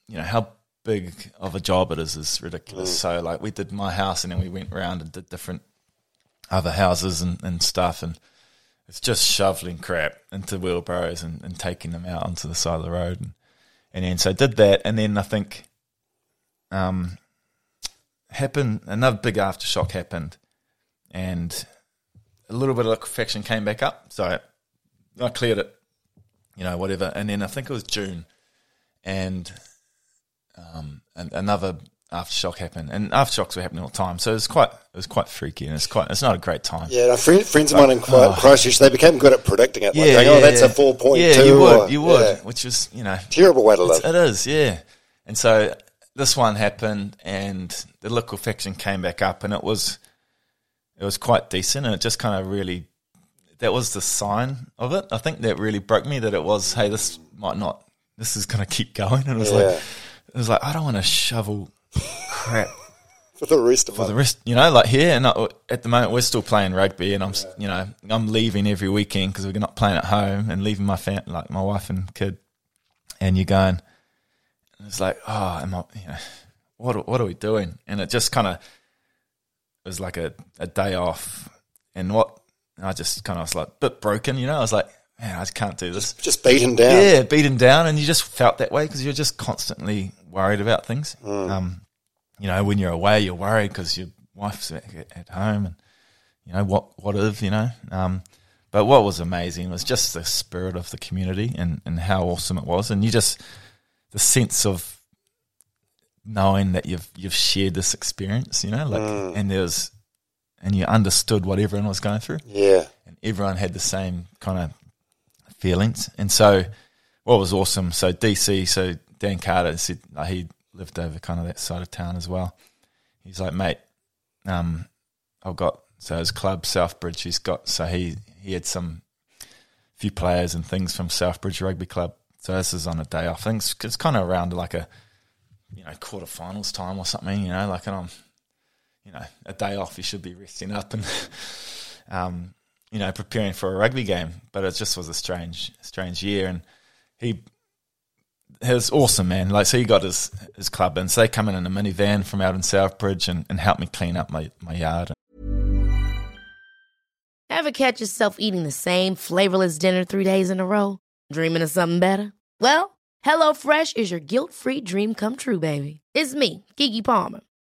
you know how big of a job it is is ridiculous. Mm. So like we did my house, and then we went around and did different other houses and, and stuff, and it's just shoveling crap into wheelbarrows and, and taking them out onto the side of the road, and, and then so I did that, and then I think um happened another big aftershock happened, and a little bit of liquefaction came back up, so I cleared it, you know, whatever, and then I think it was June, and um, and another aftershock happened, and aftershocks were happening all the time, so it was quite it was quite freaky, and it's quite it's not a great time. Yeah, no, friend, friends of mine in oh. Christchurch, they became good at predicting it. Like, going, oh, that's a 4.2. Yeah, you would, or- you would, yeah. which was you know Terrible way to live. it is, yeah. And so this one happened, and the liquefaction came back up, and it was it was quite decent, and it just kind of really that was the sign of it. I think that really broke me that it was, hey, this might not, this is going to keep going, and it was Yeah. like it was like I don't want to shovel crap For the rest of for the rest, you know, like here and I, at the moment we're still playing rugby, and I'm, s you know, I'm leaving every weekend because we're not playing at home, and leaving my fam- like my wife and kid, and you're going, and it's like, oh, am I, you know, what are- what are we doing? And it just kind of was like a, a day off, and what I just kind of was like a bit broken, you know, I was like, man, I just can't do this. Just beaten down. Yeah, beaten down, and you just felt that way because you're just constantly worried about things. Mm. Um, you know, when you're away, you're worried because your wife's at, at home, and you know what what if you know. Um, but what was amazing was just the spirit of the community and and how awesome it was, and you just the sense of knowing that you've you've shared this experience, you know, like Mm. and there was and you understood what everyone was going through Yeah. and everyone had the same kind of feelings. And so, what was awesome? So DC, so Dan Carter said like, he lived over kind of that side of town as well. He's like, mate, um, I've got so his club Southbridge. He's got so he he had some few players and things from Southbridge Rugby Club. So this is on a day off. I think it's, it's kind of around like a you know quarterfinals time or something. You know, like and I'm you know a day off. You should be resting up and um, you know, preparing for a rugby game. But it just was a strange, strange year, and he. It was awesome, man. Like, so he got his his club, and so they come in in a minivan from out in Southbridge and, and help me clean up my, my yard. Ever catch yourself eating the same flavorless dinner three days in a row? Dreaming of something better? Well, HelloFresh is your guilt free dream come true, baby. It's me, Keke Palmer.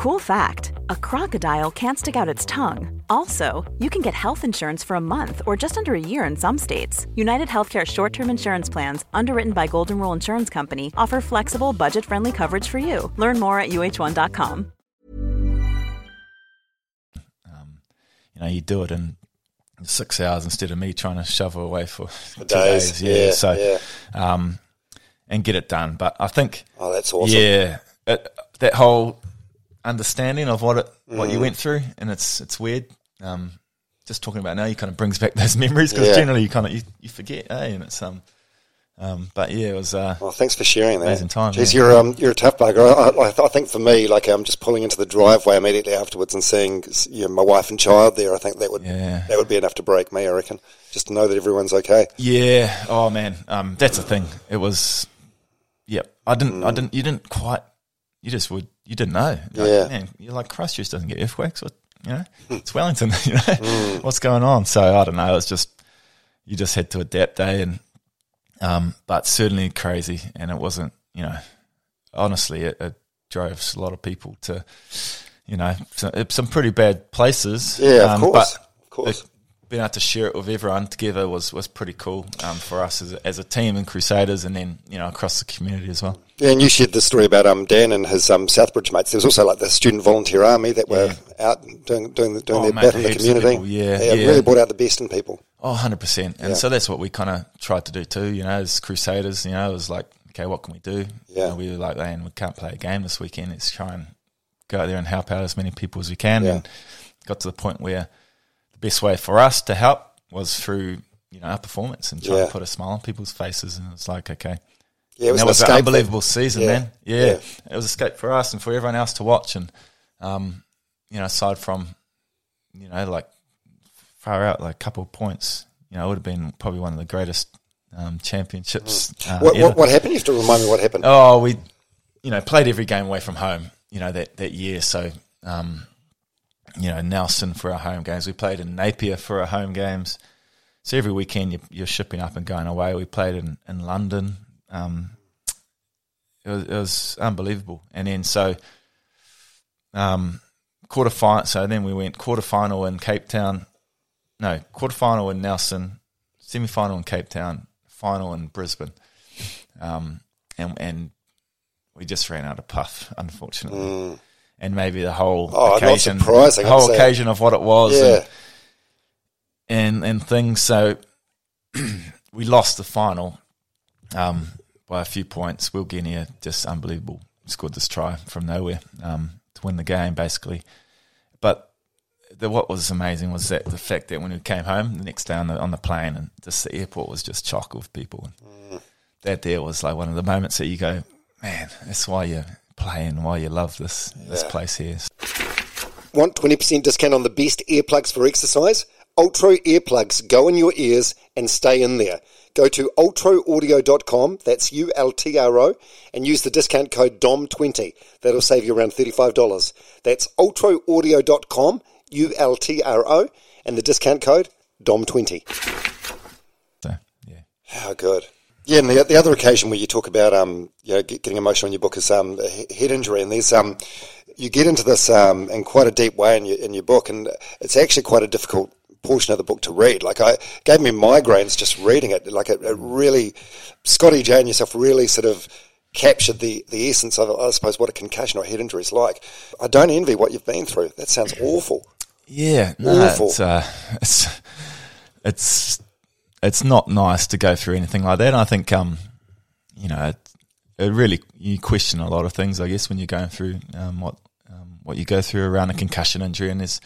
Cool fact a crocodile can't stick out its tongue. Also, you can get health insurance for a month or just under a year in some states. United Healthcare short term insurance plans, underwritten by Golden Rule Insurance Company, offer flexible, budget friendly coverage for you. Learn more at uh1.com. You know, you do it in six hours instead of me trying to shovel away for two days, days. Yeah, yeah, so yeah. um, and get it done. But I think Oh, that's awesome. Yeah, it, that whole understanding of what it what Mm. you went through, and it's it's weird. Um, just talking about now, you kind of brings back those memories because Yeah. generally you kind of you, you forget, eh? And it's um, um, but yeah, it was uh, Well, thanks for sharing that. Amazing time, Jeez, yeah. you're um, you're a tough bugger. I, I, I think for me, like um, just pulling into the driveway immediately afterwards and seeing you know, my wife and child there, I think that would Yeah. that would be enough to break me. I reckon, just to know that everyone's okay. yeah. Oh man, um, that's the thing. It was, yep. I didn't, Mm. I didn't, you didn't quite, you just would, you didn't know. Like, Yeah. man, you're like Christchurch doesn't get earthquakes, or you know, it's Wellington. You know, what's going on? So I don't know. It's just you just had to adapt, eh? And um, but certainly crazy, and it wasn't. You know, honestly, it, it drove a lot of people to, you know, some, some pretty bad places. Yeah, of um, course, But of course. it- being able to share it with everyone together was, was pretty cool um, for us as a, as a team in Crusaders, and then you know across the community as well. Yeah, and you shared the story about um, Dan and his um, Southbridge mates. There was also like the student volunteer army that were out doing doing, the, doing Oh, their mate, bit in the community. people, yeah, it yeah. really brought out the best in people. Oh, 100%. And Yeah. so that's what we kind of tried to do too, you know, as Crusaders, you know, it was like, okay, what can we do? Yeah. You know, we were like, man, we can't play a game this weekend. Let's try and go out there and help out as many people as we can. Yeah. And got to the point where best way for us to help was through, you know, our performance and try Yeah. to put a smile on people's faces. And it's like, okay. Yeah, it was, And that an was an unbelievable season, Yeah. man. Yeah. Yeah. It was a escape for us and for everyone else to watch. And, um, you know, aside from, you know, like far out, like a couple of points, you know, it would have been probably one of the greatest um, championships. Uh, Mm. What, ever. what, what happened? You have to remind me what happened. Oh, we, you know, played every game away from home, you know, that, that year. So, um, you know, Nelson for our home games. We played in Napier for our home games. So every weekend you're, you're shipping up and going away. We played in, in London. Um, it was, it was unbelievable. And then so, um, quarter final. So then we went quarter final in Cape Town. No, quarter final in Nelson, semi final in Cape Town, final in Brisbane. Um, and and we just ran out of puff, unfortunately. And maybe the whole Mm. Oh, occasion, the whole occasion of what it was, Yeah. and, and and things. So we lost the final um, by a few points. Will Genia just unbelievable scored this try from nowhere um, to win the game, basically. But the, what was amazing was that the fact that when we came home the next day on the on the plane, and just the airport was just chock with people. And That there was like one of the moments that you go, man, that's why you're playing, why you love this this place here. Want 20% discount on the best earplugs for exercise? Ultro earplugs go in your ears and stay in there. Go to ultroaudio.com, that's U L T R O, and use the discount code DOM20. That'll save you around $35. That's ultroaudio.com, U L T R O, and the discount code DOM20. So yeah. How good. Yeah, and the, the other occasion where you talk about um, you know, get- getting emotional in your book is um, a head injury, and there's um, you get into this um, in quite a deep way in your in your book, and it's actually quite a difficult portion of the book to read. Like I it gave me migraines just reading it. Like it, it really, Scotty J and yourself really sort of captured the the essence of I suppose what a concussion or head injury is like. I don't envy what you've been through. That sounds awful. Yeah, no, Awful. it's, uh, it's it's it's not nice to go through anything like that. And I think, um, you know, it, it really you question a lot of things. I guess when you're going through um, what um, what you go through around a concussion injury, and there's,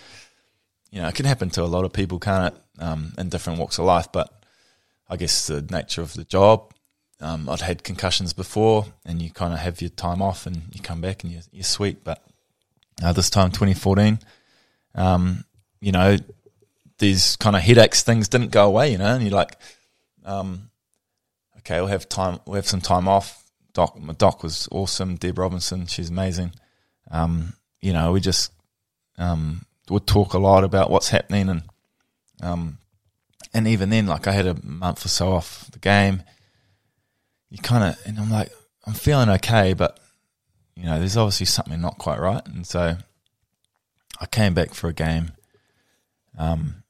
you know, it can happen to a lot of people, can't it, um, in different walks of life. But I guess the nature of the job. Um, I'd had concussions before, and you kind of have your time off, and you come back and you're, you're sweet. But uh, this time, 2014 um, you know, these kind of headaches things didn't go away, you know, and you're like, um, okay, we'll have time, we'll have some time off. Doc, my doc was awesome. Deb Robinson, she's amazing. Um, you know, we just um, would talk a lot about what's happening, and um, and even then, like I had a month or so off the game. You kind of, and I'm like, I'm feeling okay, but you know, there's obviously something not quite right, and so I came back for a game um,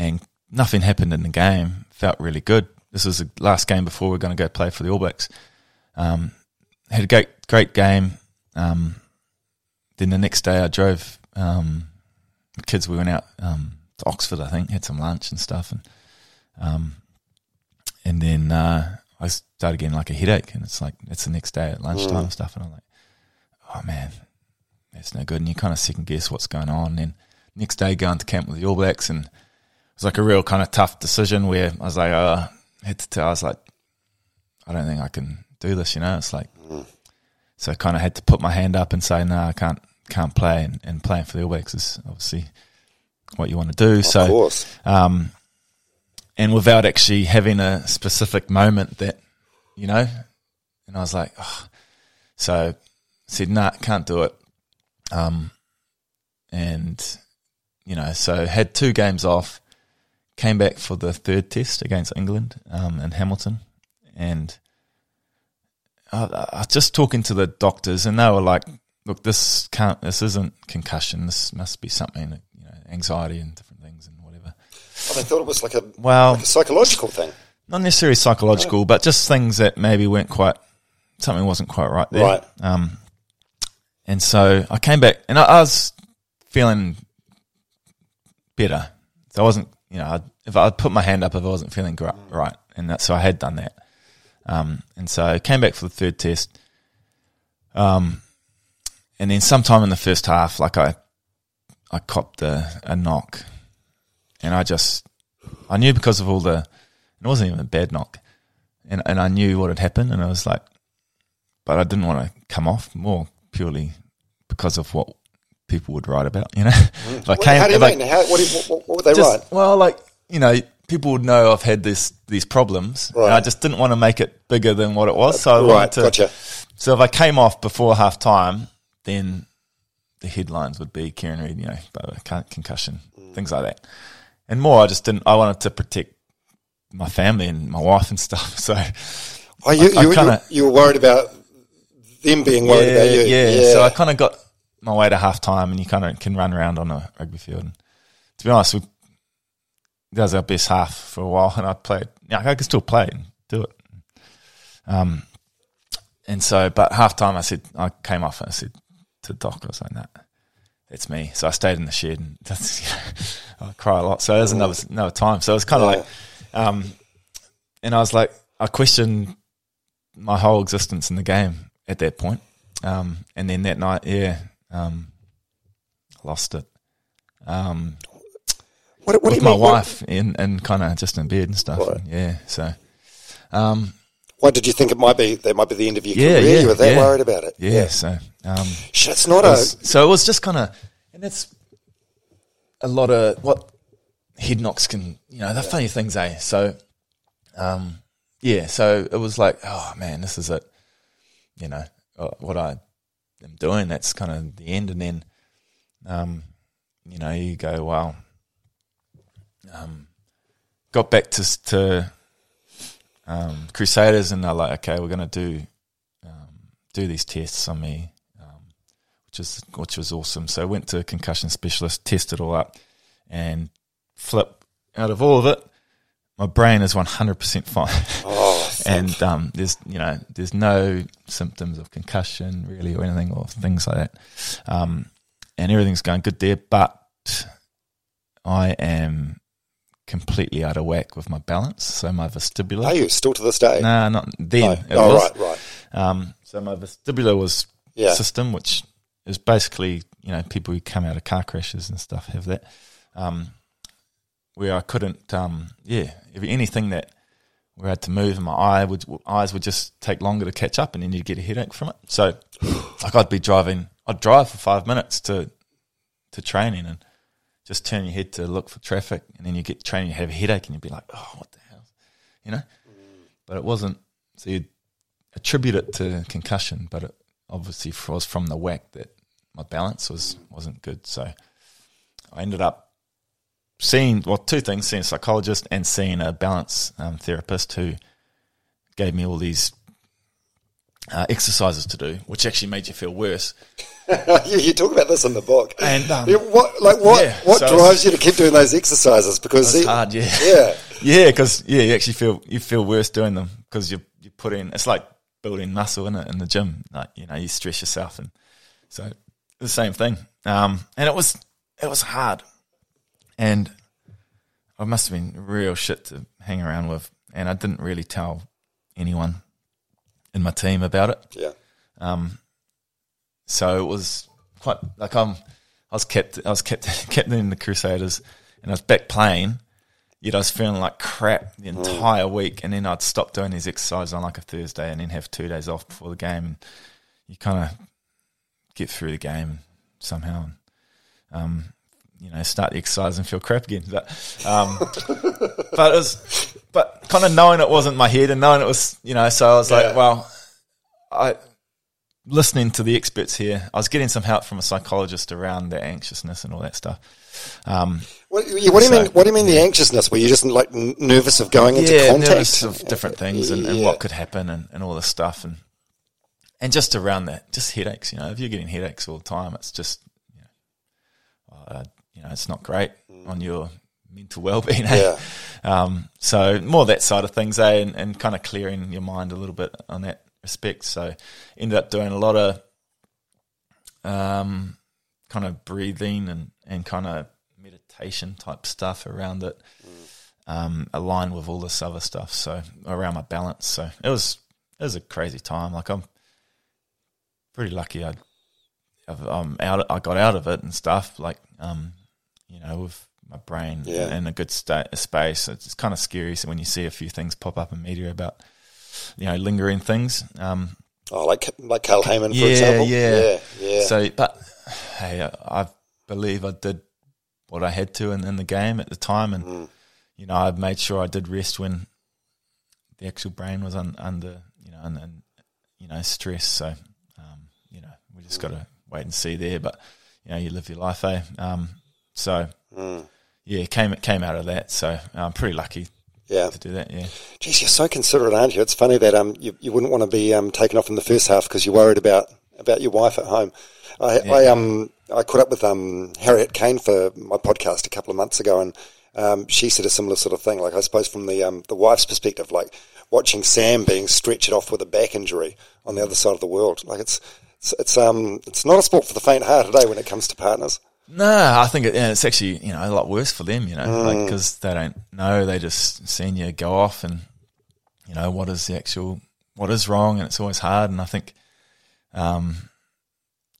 and nothing happened in the game. Felt really good. This was the last game before we are going to go play for the All Blacks. Um, had a great great game. Um, then the next day I drove um, the kids. We went out um, to Oxford, I think, had some lunch and stuff, and um, and then uh, I started getting like a headache, and it's like it's the next day at lunchtime and stuff, and I'm like, oh man, that's no good. And you kind of second guess what's going on. And then next day going to camp with the All Blacks, and was like a real kind of tough decision where I was like, oh, I had to tell, I was like, I don't think I can do this, you know. It's like, so I kind of had to put my hand up and say, no, I can't can't play, and, and playing for the All Blacks is obviously what you want to do. Of so, course. um, and without actually having a specific moment that, you know, and I was like, oh. so I said, nah, can't do it. Um, and, you know, so had two games off, came back for the third test against England um, in Hamilton. And I, I was just talking to the doctors, and they were like, look, this can't, this isn't concussion. This must be something, you know, anxiety and different things and whatever. Oh, they thought it was like a, Well, like a psychological thing. not necessarily psychological, but just things that maybe weren't quite, something wasn't quite right there. Right. Um, and so I came back and I, I was feeling better. So I wasn't, you know, I'd, if I'd put my hand up if I wasn't feeling gr- right. And that, so I had done that. Um, and so I came back for the third test. Um, and then sometime in the first half, like I, I copped a, a knock and I just, I knew because of all the, it wasn't even a bad knock. And, and I knew what had happened and I was like, but I didn't want to come off more purely because of what people would write about, you know? Mm. if I What- how do you if I- mean? How, what, you- what, what would they just, write? Well, like, you know, people would know I've had this, these problems. Right. And I just didn't want to make it bigger than what it was. So I Right, wanted to, gotcha. so if I came off before half time, then the headlines would be Kieran Read, you know, blah, blah, con- concussion, mm. things like that. And more, I just didn't, I wanted to protect my family and my wife and stuff. So, Oh, you, I you, kinda- you, you were worried about them being worried yeah, about you. yeah. So I kind of got my way to half time, and you kind of can run around on a rugby field. And to be honest, we, that was our best half for a while, and I played. Yeah, I could still play and do it. Um, and so, but half time, I said I came off and I said to Doc, I was like, "Nah, that's me." So I stayed in the shed, and that's I cry a lot. So there's another another time. So it was kind of Yeah. like, um, and I was like, I questioned my whole existence in the game at that point. Um, and then that night, yeah, um, lost it. Um, What, what do with my mean? What- wife and, and kind of just in bed and stuff. Right. And yeah. So, um, Why did you think it might be? That might be the end of your Yeah, career. yeah, you were that yeah. worried about it. yeah, So, um, Shh, it's not it a. so it was just kind of, and that's a lot of what head knocks can, you know, they're funny things, eh? So, um, yeah, so it was like, oh man, this is it. You know, uh, what I am doing, that's kind of the end. And then, um, you know, you go, wow. Um, got back to, to um, Crusaders and they're like, okay, we're going to do, um, do these tests on me which is which was awesome. So I went to a concussion specialist, tested all up, and flip out of all of it, my brain is one hundred percent fine. Oh, and um, there's you know there's no symptoms of concussion really or anything or things like that, um, and everything's going good there. But I am completely out of whack with my balance. So my vestibular. are you still to this day? Nah, not then. No. It Oh, was. right, right. Um, so my vestibular was Yeah. system, which is basically you know people who come out of car crashes and stuff have that. Um, where I couldn't, um, yeah, if anything that where I had to move, and my eye would eyes would just take longer to catch up, and then you'd get a headache from it. So, like I'd be driving, I'd drive for five minutes to to training, and just turn your head to look for traffic, and then you get training, you have a headache, and you'd be like, oh, what the hell, you know? But it wasn't. So you attribute it to concussion, but it obviously was from the whack that my balance was wasn't good. So I ended up seeing well two things: seeing a psychologist and seeing a balance um, therapist who gave me all these uh, exercises to do, which actually made you feel worse. you, you talk about this in the book. And, um, Yeah, what, like, what, yeah, what so- drives you to keep doing those exercises? Because It's hard, yeah. yeah, Yeah, because yeah, you actually feel you feel worse doing them because you you put in. It's like building muscle in it in the gym. Like you know, you stress yourself, and so the same thing. Um, and it was it was hard, and I must have been real shit to hang around with, and I didn't really tell anyone in my team about it. yeah, Um. So it was quite like I'm. I was kept. I was kept kept in the Crusaders, and I was back playing. Yet I was feeling like crap the entire week, and then I'd stop doing these exercises on like a Thursday, and then have two days off before the game, and you kind of get through the game somehow, and um, you know, start the exercise and feel crap again. But um, but it was, but kind of knowing it wasn't my head, and knowing it was, you know, so I was Yeah. like, well, I listening to the experts here, I was getting some help from a psychologist around the anxiousness and all that stuff. Um, What, what do you So- mean? What do you mean the anxiousness? Were you just like n- nervous of going into yeah, contact? nervous of different things and, and what could happen and, and all this stuff and and just around that, just headaches. You know, if you're getting headaches all the time, it's just you know, uh, you know, it's not great on your mental well-being. eh? Yeah. Um, so more that side of things, eh, and, and kind of clearing your mind a little bit on that respect. So ended up doing a lot of um, kind of breathing and, and kind of meditation type stuff around it, um, aligned with all this other stuff. So around my balance. So it was it was a crazy time. Like I'm pretty lucky. I I've, I'm out. I got out of it and stuff. Like um, you know, with my brain Yeah. in a good state, space. It's, kind of scary. So when you see a few things pop up in media about you know lingering things. Um, Oh, like like Carl Hayman, for yeah, example. yeah, yeah, yeah. So, but hey, I believe I did what I had to in, in the game at the time, and Mm. you know, I made sure I did rest when the actual brain was un, under, you know, and, and you know, stress. So, um, you know, we just got to wait and see there. But you know, you live your life, eh? Um, so, Mm. yeah, came came out of that. So I'm pretty lucky yeah. to do that. Yeah. Geez, you're so considerate, aren't you? It's funny that um you, you wouldn't want to be um taken off in the first half because you're worried about about your wife at home. I, I um I caught up with um Harriet Cane for my podcast a couple of months ago, and um she said a similar sort of thing. Like I suppose from the um the wife's perspective, like watching Sam being stretched off with a back injury on the other side of the world. Like it's it's, it's um it's not a sport for the faint-hearted, eh, when it comes to partners. No, I think it, yeah, it's actually you know a lot worse for them, you know, like because they don't know. They just seen you go off, and you know what is the actual what is wrong, and it's always hard. And I think, um,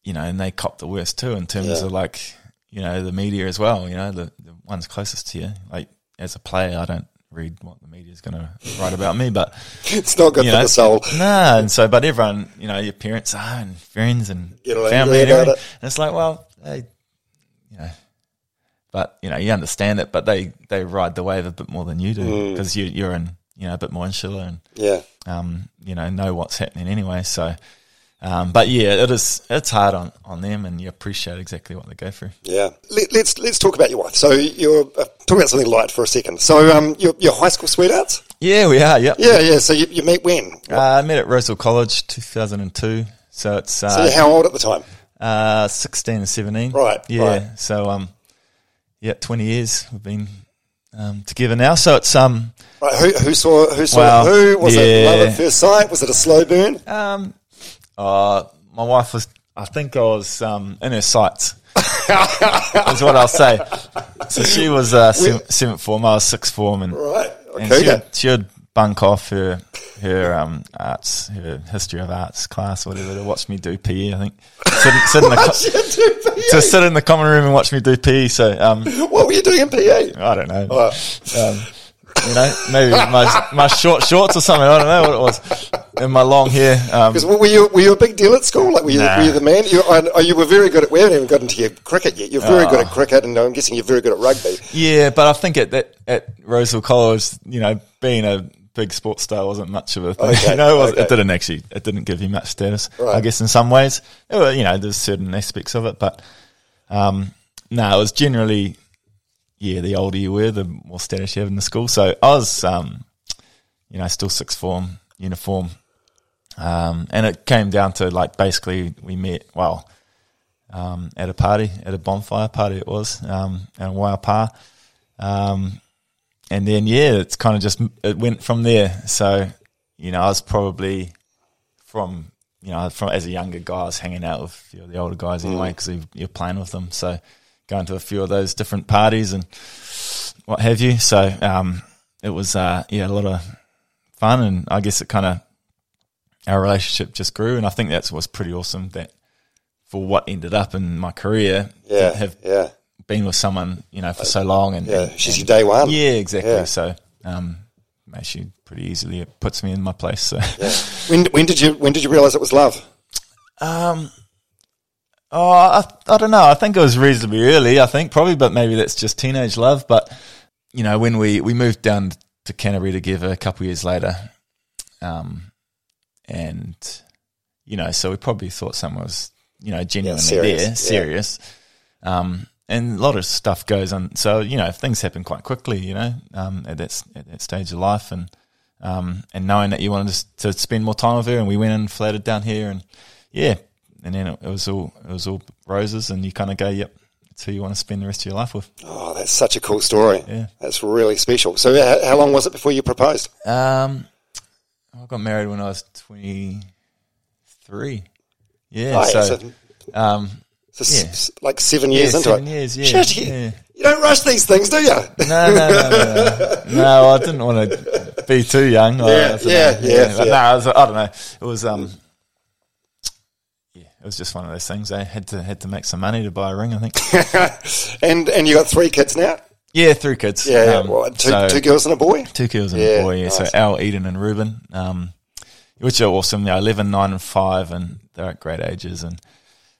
you know, and they cop the worst too in terms Yeah. of like you know the media as well. You know, the the ones closest to you. Like as a player, I don't read what the media is going to write about me, but It's not good you for the soul. Nah, and so, but everyone, you know, your parents are and friends and Get family and. And it's like, well, they, you know, but you know, you understand it, but they they ride the wave a bit more than you do Mm. because you you're in, you know, a bit more insular and Yeah. um, you know, know what's happening anyway. So, um, but yeah, it is it's hard on on them, and you appreciate exactly what they go through. Yeah, Let, let's let's talk about your wife. So you're uh, talk about something light for a second. So um, your your high school sweethearts. Yeah, we are. Yep. Yeah, yeah. So you, you meet when? Uh, I met at Rosehill College, two thousand and two. So it's uh, So how old at the time? Uh, 16 and 17. Right, Yeah. right. So, um, yeah, 20 years we've been, um, together now. So it's, um, Right, who who saw who saw Well, who? Was it love at first sight? Was it a slow burn? um, uh, my wife was, I think I was, um, in her sights. is what I'll say. So she was, uh, seventh, seventh form. I was sixth form and, Right. and Okay. she would, she would bunk off her, her, um, arts, her history of arts class, whatever, to watch me do PE, I think. Sit, sit in the, co- to sit in the common room and watch me do PE. So, um, what were you doing in PA? I don't know. Oh. Um, you know, maybe my my short shorts or something. I don't know what it was. And my long hair. Um, Because were you were you a big deal at school? Like were you, Nah. were you the man? You, I, oh, you were very good at. We haven't even got into your cricket yet. You're very good at Oh. cricket, and I'm guessing you're very good at rugby. yeah, but I think at that at Rosehill College, you know, being a big sports star wasn't much of a thing. Okay, you know, it, was, okay. it didn't actually. It didn't give you much status. I guess in some ways, were, you know, there's certain aspects of it, but um, no, it was generally. Yeah, the older you were, the more status you have in the school. So I was, um, you know, still sixth form uniform. Um, and it came down to like basically we met well um, at a party at a bonfire party it was um, in Waiapa. Um, and then yeah, it's kind of just it went from there. So you know, I was probably from you know from as a younger guy, I was hanging out with you know, the older guys anyway because you're playing with them. So going to a few of those different parties and what have you. So um, it was uh, yeah a lot of fun, and I guess it kind of our relationship just grew, and I think that was pretty awesome. That for what ended up in my career, Yeah, have yeah, been with someone you know for so long, and yeah. She's and- your day one. yeah, exactly. Yeah. So, um, actually, pretty easily it puts me in my place. So, When when did you when did you realize it was love? um, oh, I, I don't know. I think it was reasonably early. I think probably, but maybe that's just teenage love. But you know, when we we moved down to Canterbury together a couple of years later, um, and you know, so we probably thought someone was you know genuinely serious, there, yeah. serious. Um, and a lot of stuff goes on. So you know, things happen quite quickly. You know, um, at that at that stage of life, and um, and knowing that you wanted to, to spend more time with her, and we went and flatted down here, and yeah, and then it, it was all it was all roses, and you kind of go, yep, that's who you want to spend the rest of your life with. Oh, that's such a cool story. Yeah. That's really special. So, how, how long was it before you proposed? Um, I got married when I was twenty three. Yeah, Oh, yeah, so, so- um, So Yeah. s- like seven years Yeah, into seven it. years, yeah, Shit, you, yeah. you don't rush these things, do you? no, no, no, no, no. no, I didn't want to be too young. Yeah, I yeah, yeah, yeah. No, it was, I don't know. It was um, yeah, it was just one of those things. I had to had to make some money to buy a ring. I think. and and you got three kids now. Yeah, three kids. Yeah. Um, What, two, so- two girls and a boy. Two girls and a boy, yeah. So. Al, Eden, and Ruben, um, which are awesome. They're 11, 9, and 5, and they're at great ages. And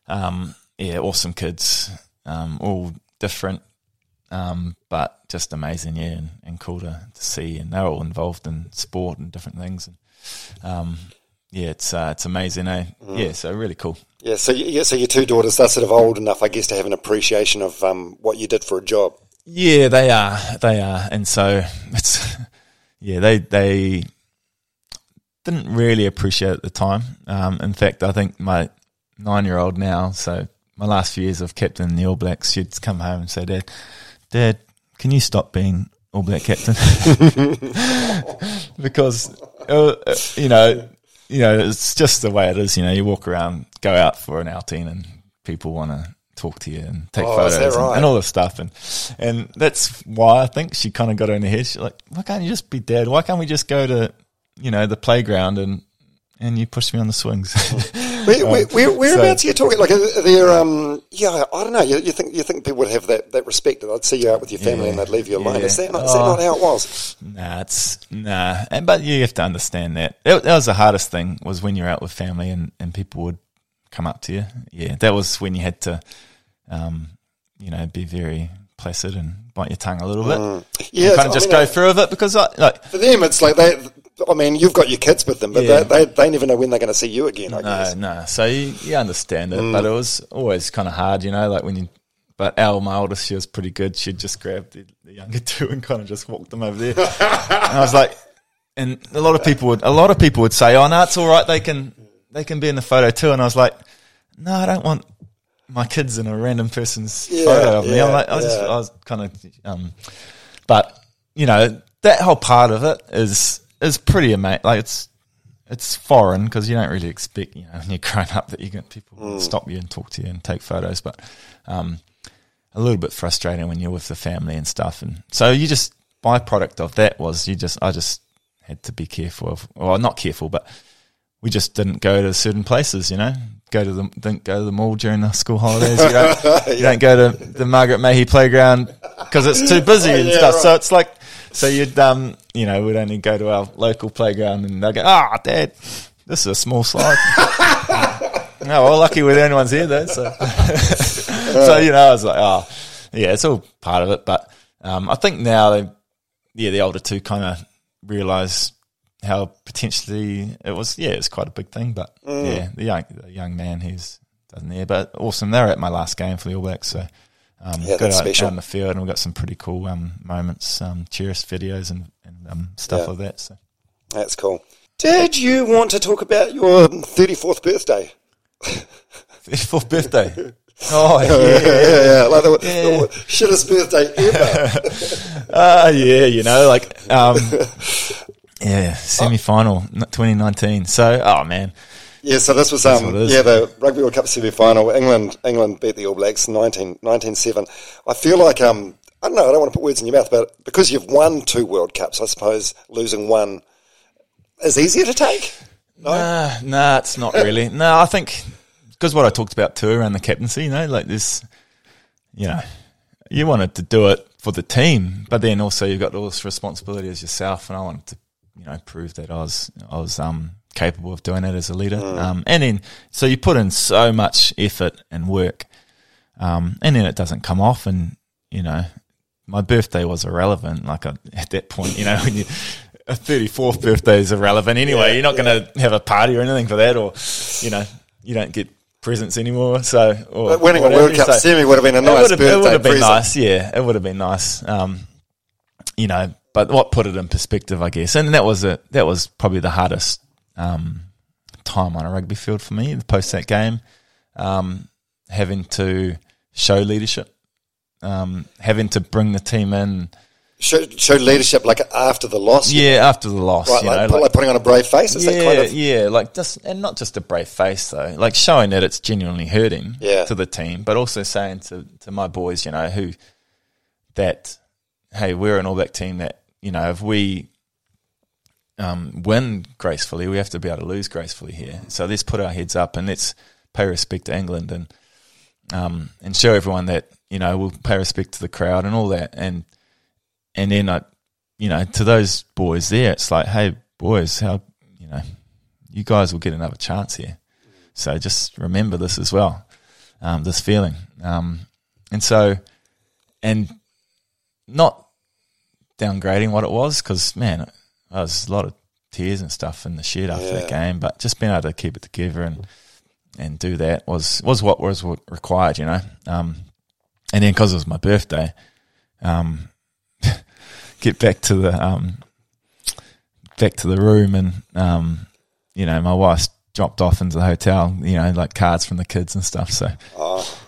um, yeah, awesome kids, um, all different, um, but just amazing, yeah, and, and cool to, to see. And they're all involved in sport and different things. And um, yeah, it's uh, it's amazing, eh? Mm. Yeah, so really cool. Yeah. So yeah, so your two daughters are sort of old enough, I guess, to have an appreciation of um, what you did for a job. Yeah, they are. They are, and so it's yeah. They they didn't really appreciate it at the time. Um, in fact, I think my nine year old now. So my last few years of captain in the All Blacks, she'd come home and say, "Dad, Dad, can you stop being All Black captain?" because uh, uh, you know, you know, it's just the way it is. You know, you walk around, go out for an outing, and people want to talk to you and take Oh, photos that and, and all this stuff, and and that's why I think she kind of got in her head. She's like, "Why can't you just be dad? Why can't we just go to, you know, the playground and and you push me on the swings?" Where, where, where, whereabouts so- are you talking? Like, are there? Um, yeah, I don't know. You, you think you think people would have that, that respect that they'd see you out with your family Yeah, and they'd leave you alone? yeah. Is that not, is that Oh. not how it was? Nah, it's nah. And, but you have to understand that. that. That was the hardest thing was when you're out with family and, and people would come up to you. Yeah, that was when you had to, um, you know, be very placid and bite your tongue a little bit. Yeah, kind of I just mean, go uh, through with it because I like For them, it's like they. I mean, you've got your kids with them, but Yeah. they, they they never know when they're going to see you again. I no, guess. no. No. So you, you understand it, Mm. but it was always kind of hard, you know, like when you. But Al, my oldest, she was pretty good. She'd just grab the, the younger two and kind of just walk them over there. and I was like, and a lot of people would, a lot of people would say, "Oh no, it's all right. They can, they can be in the photo too." And I was like, "No, I don't want my kids in a random person's Yeah, photo of me." yeah, I'm like, I was, just. I was kind of, um, but you know, that whole part of it is is pretty amazing. Like it's it's foreign because you don't really expect, you know, when you're growing up that you get people Mm. stop you and talk to you and take photos, but um, a little bit frustrating when you're with the family and stuff. And so you just byproduct of that was you just I just had to be careful of, well, not careful, but we just didn't go to certain places, you know. Go to the didn't go to the mall during the school holidays. You don't, you don't go to the Margaret Mahy playground because it's too busy and Yeah, stuff. So it's like so you'd um you know we'd only go to our local playground and they'll go ah dad this is a small slide. no, we're lucky with anyone's here though. So so you know I was like oh yeah it's all part of it. But um I think now they yeah the older two kind of realise how potentially it was. Yeah, it's quite a big thing, but Mm. yeah, the young the young man who's doesn't there, but awesome. They were at my last game for the All Blacks, so um, Yeah, got out, special. out the field and we got some pretty cool um, moments, um, cheerist videos and, and um, stuff Yeah. like that. So That's cool. Did you want to talk about your 34th birthday? 34th birthday. Oh, Yeah, yeah. yeah, yeah. Like the, the shittest birthday ever. Ah, yeah, you know, like, um, yeah, semi final 2019. So, oh, man. Yeah, so this was um yeah the Rugby World Cup semi final. England England beat the All Blacks 19, 19-7. I feel like um I don't know I don't want to put words in your mouth, but because you've won two World Cups, I suppose losing one is easier to take. No, Nah, nah, it's not really. no, I think because what I talked about too around the captaincy, you know, like this, you know, you wanted to do it for the team, but then also you've got all this responsibility as yourself, and I wanted to, you know, prove that I was, I was um capable of doing it as a leader. Um, and then so you put in so much effort and work, um, and then it doesn't come off, and you know, my birthday was irrelevant. Like I, at that point, you know, when you. A 34th birthday is irrelevant anyway. Yeah, You're not going to have a party or anything for that, or, you know, you don't get presents anymore. So, or But winning a. World Cup So semi would have been a nice birthday it would have been present. nice. Yeah, it would have been nice. Um, you know, but what put it in perspective, I guess, and that was a that was probably the hardest um, time on a rugby field for me. The Post that game, um, having to show leadership, um, having to bring the team in. Show, show leadership like after the loss. Yeah, after the loss, right. you like, know, like- like putting on a brave face. Is yeah, that kind of yeah, like just and not just a brave face though, like showing that it's genuinely hurting Yeah. to the team, but also saying to to my boys, you know, who that hey, we're an All Black team that you know if we um, win gracefully, we have to be able to lose gracefully here. So let's put our heads up and let's pay respect to England and um, and show everyone that you know we'll pay respect to the crowd and all that and and then I, you know, to those boys there, it's like, hey, boys, how, you know, you guys will get another chance here. So just remember this as well, um, this feeling. Um, and so, and not downgrading what it was, because, man, it was a lot of tears and stuff in the shed after that game, but just being able to keep it together and, and do that was, was what was required, you know. Um, and then because it was my birthday, um, get back to the um, back to the room, and um, you know, my wife dropped off into the hotel. You know, like cards from the kids and stuff. So,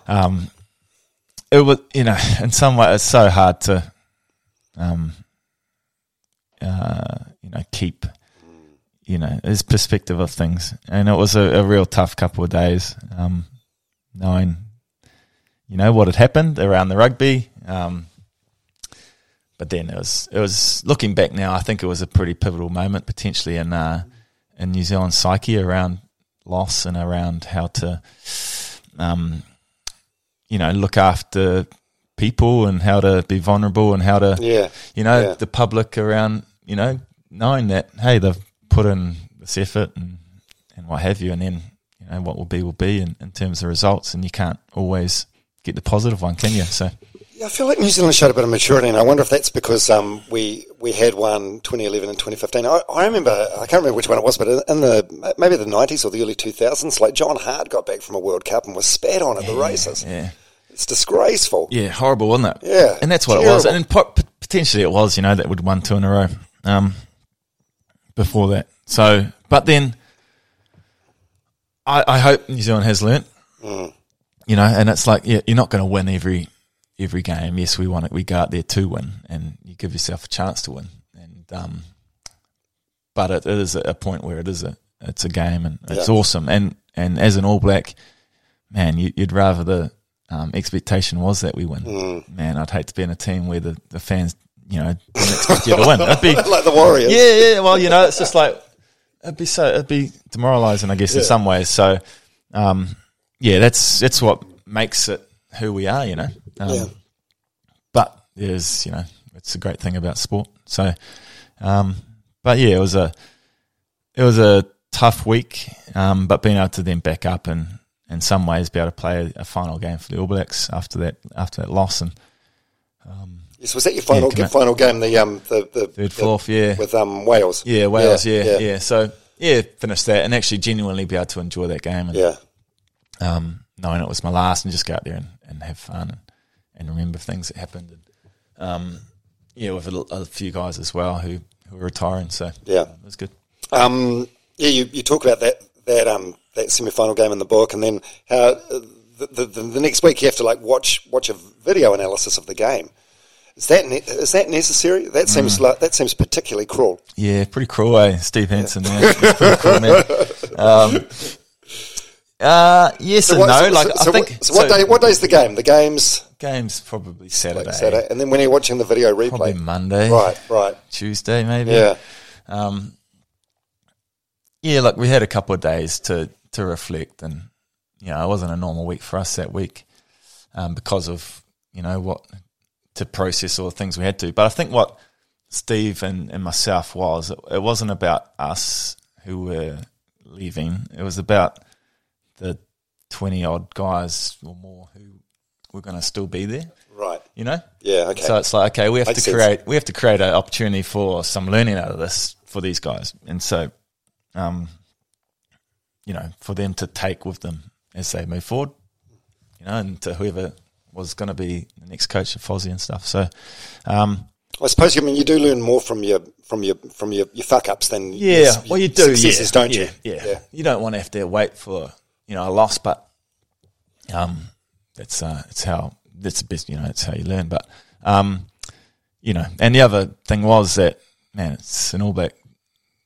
um, it was you know, in some way, it's so hard to, um, uh, you know, keep. You know, his perspective of things, and it was a, a real tough couple of days, um, knowing, you know, what had happened around the rugby. Um, but then it was it was looking back now. I think it was a pretty pivotal moment potentially in uh, in New Zealand psyche around loss and around how to, um, you know, look after people and how to be vulnerable and how to, Yeah. you know, Yeah. the public around, you know, knowing that hey they've put in this effort and and what have you, and then you know what will be will be in, in terms of results, and you can't always get the positive won, can you? So. Yeah, I feel like New Zealand showed a bit of maturity, and I wonder if that's because um, we we had one 2011 and 2015. I, I remember, I can't remember which one it was, but in the maybe the 90s or the early 2000s, like John Hart got back from a World Cup and was spat on at the races. Yeah. It's disgraceful. Yeah, horrible, wasn't it? Yeah, and that's what it was, and po- potentially it was. You know, that would won two in a row um, before that. So, but then I, I hope New Zealand has learnt. Mm. You know, and it's like, yeah, you're not going to win every every game. Yes, we want it. We go out there to win, and you give yourself a chance to win. And um, but it, it is a point where it is a it's a game, and it's Yeah. awesome. And and as an All Black, man, you, you'd rather the um, expectation was that we win. Mm. Man, I'd hate to be in a team where the, the fans, you know, didn't expect you to win. That'd be like the Warriors. yeah, yeah. Well, you know, it's just like it'd be so it'd be demoralising, I guess, in some ways. So, um, yeah, that's that's what makes it who we are, you know. Um, Yeah. But there's, you know, it's a great thing about sport. So, um, but yeah, it was a it was a tough week, um, but being able to then back up and in some ways be able to play a final game for the All Blacks after that after that loss and Yes, was that your final Yeah, final game? The um the the, third, the- fourth, yeah, with um Wales. Yeah, Wales. Yeah, yeah, So yeah, finished that and actually genuinely be able to enjoy that game and yeah. um, knowing it was my last and just go out there and, and have fun and, and remember things that happened. And, um, yeah, with a, a few guys as well who, who were retiring. So Yeah. it was good. Um, yeah, you, you talk about that that um that semi final game in the book, and then how uh, the, the, the, the next week you have to like watch watch a video analysis of the game. Is that ne- is that necessary? That seems like that seems particularly cruel. Yeah, pretty cruel, eh? Steve man. Cruel, man. Um, uh, yes and what- no. so- like so, I think what, so what so day? What day's the game? The game's game's probably Saturday, like Saturday, and then when you're watching the video replay, probably Monday, right, right, Tuesday, maybe. yeah, Um, yeah, like we had a couple of days to to reflect, and you know, it wasn't a normal week for us that week um, because of you know what to process all the things we had to. But I think what Steve and, and myself was it, it wasn't about us who were leaving; it was about the twenty odd guys or more who were going to still be there. right, You know, yeah, okay, so it's like okay, we have Makes to sense. create we have to create an opportunity for some learning out of this for these guys, and so, um, you know, for them to take with them as they move forward, you know, and to whoever was going to be the next coach of Fozzie and stuff. So, um, I suppose you I mean you do learn more from your from your from your, your fuck ups than yeah, your, well, you do, yeah, don't yeah, you? Yeah. you don't want to have to wait for you know a loss, but um, that's uh, it's how that's the best, you know, it's how you learn. But um, you know, and the other thing was that man, it's an All Black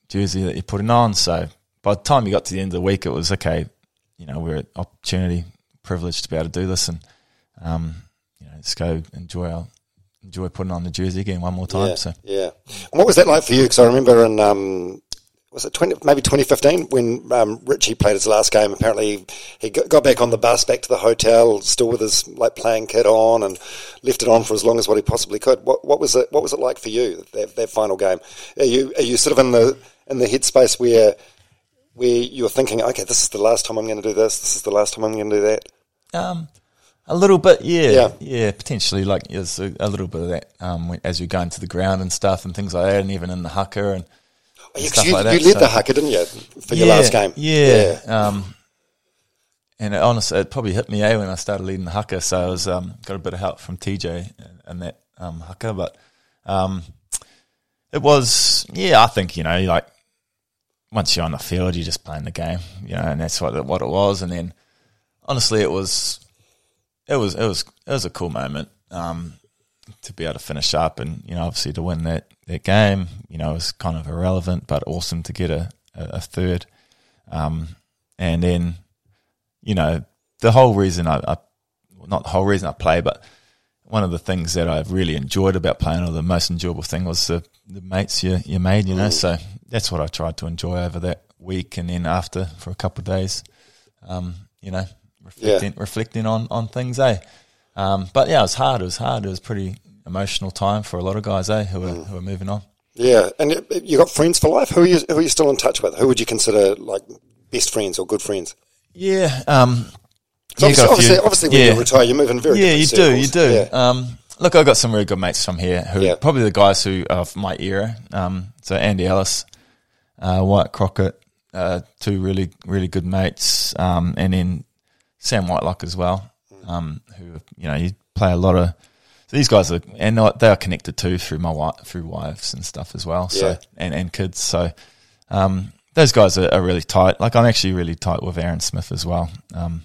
jersey that you're putting on. So by the time you got to the end of the week, it was okay. You know, we're an opportunity, privileged to be able to do this, and um, you know, let's go enjoy our enjoy putting on the jersey again one more time. Yeah, So yeah. And what was that like for you? Because I remember in um, was it twenty maybe twenty fifteen when um, Richie played his last game. Apparently, he got back on the bus back to the hotel, still with his like playing kit on, and left it on for as long as what he possibly could. What what was it? What was it like for you that that final game? Are you are you sort of in the in the headspace where where you're thinking, okay, this is the last time I'm going to do this. This is the last time I'm going to do that. Um, a little bit, yeah, Yeah. yeah, potentially. Like there's a, a little bit of that um, as you go into the ground and stuff and things like that, and even in the haka and Oh, yeah, stuff you, like that, you led so- the haka, didn't you, for your last game? Yeah. Um, and it, honestly, it probably hit me eh, when I started leading the haka. So I was um, got a bit of help from TJ and, that um, but um, it was yeah. I think you know, like once you're on the field, you're just playing the game, you know, and that's what what it was. And then honestly, it was it was it was it was a cool moment um, to be able to finish up, and you know, obviously to win that that game, you know, it was kind of irrelevant, but awesome to get a a, a third, um, and then you know the whole reason I, I not the whole reason I play, but one of the things that I've really enjoyed about playing, or the most enjoyable thing, was the, the mates you you made. You know, so that's what I tried to enjoy over that week, and then after for a couple of days, um, you know, reflecting reflecting on on things, eh? Um, but yeah, it was hard. It was hard. It was pretty emotional time for a lot of guys, eh, who are who are moving on. Yeah, and you- got friends for life. Who are you? Who are you still in touch with? Who would you consider like best friends or good friends? Yeah, um, So yeah, obviously, obviously, obviously, when Yeah. you retire, you move in very yeah, you different do, you do. Yeah. Um, look, I've got some really good mates from here who Yeah. probably the guys who are of my era. Um, so Andy Ellis, uh, Wyatt Crockett, uh, two really really good mates, um, and then Sam Whitelock as well. Um, who you know you play a lot of. So these guys are and they are connected too through my wife through wives and stuff as well. So Yeah. and and kids. So um, those guys are, are really tight. Like I'm actually really tight with Aaron Smith as well. Um,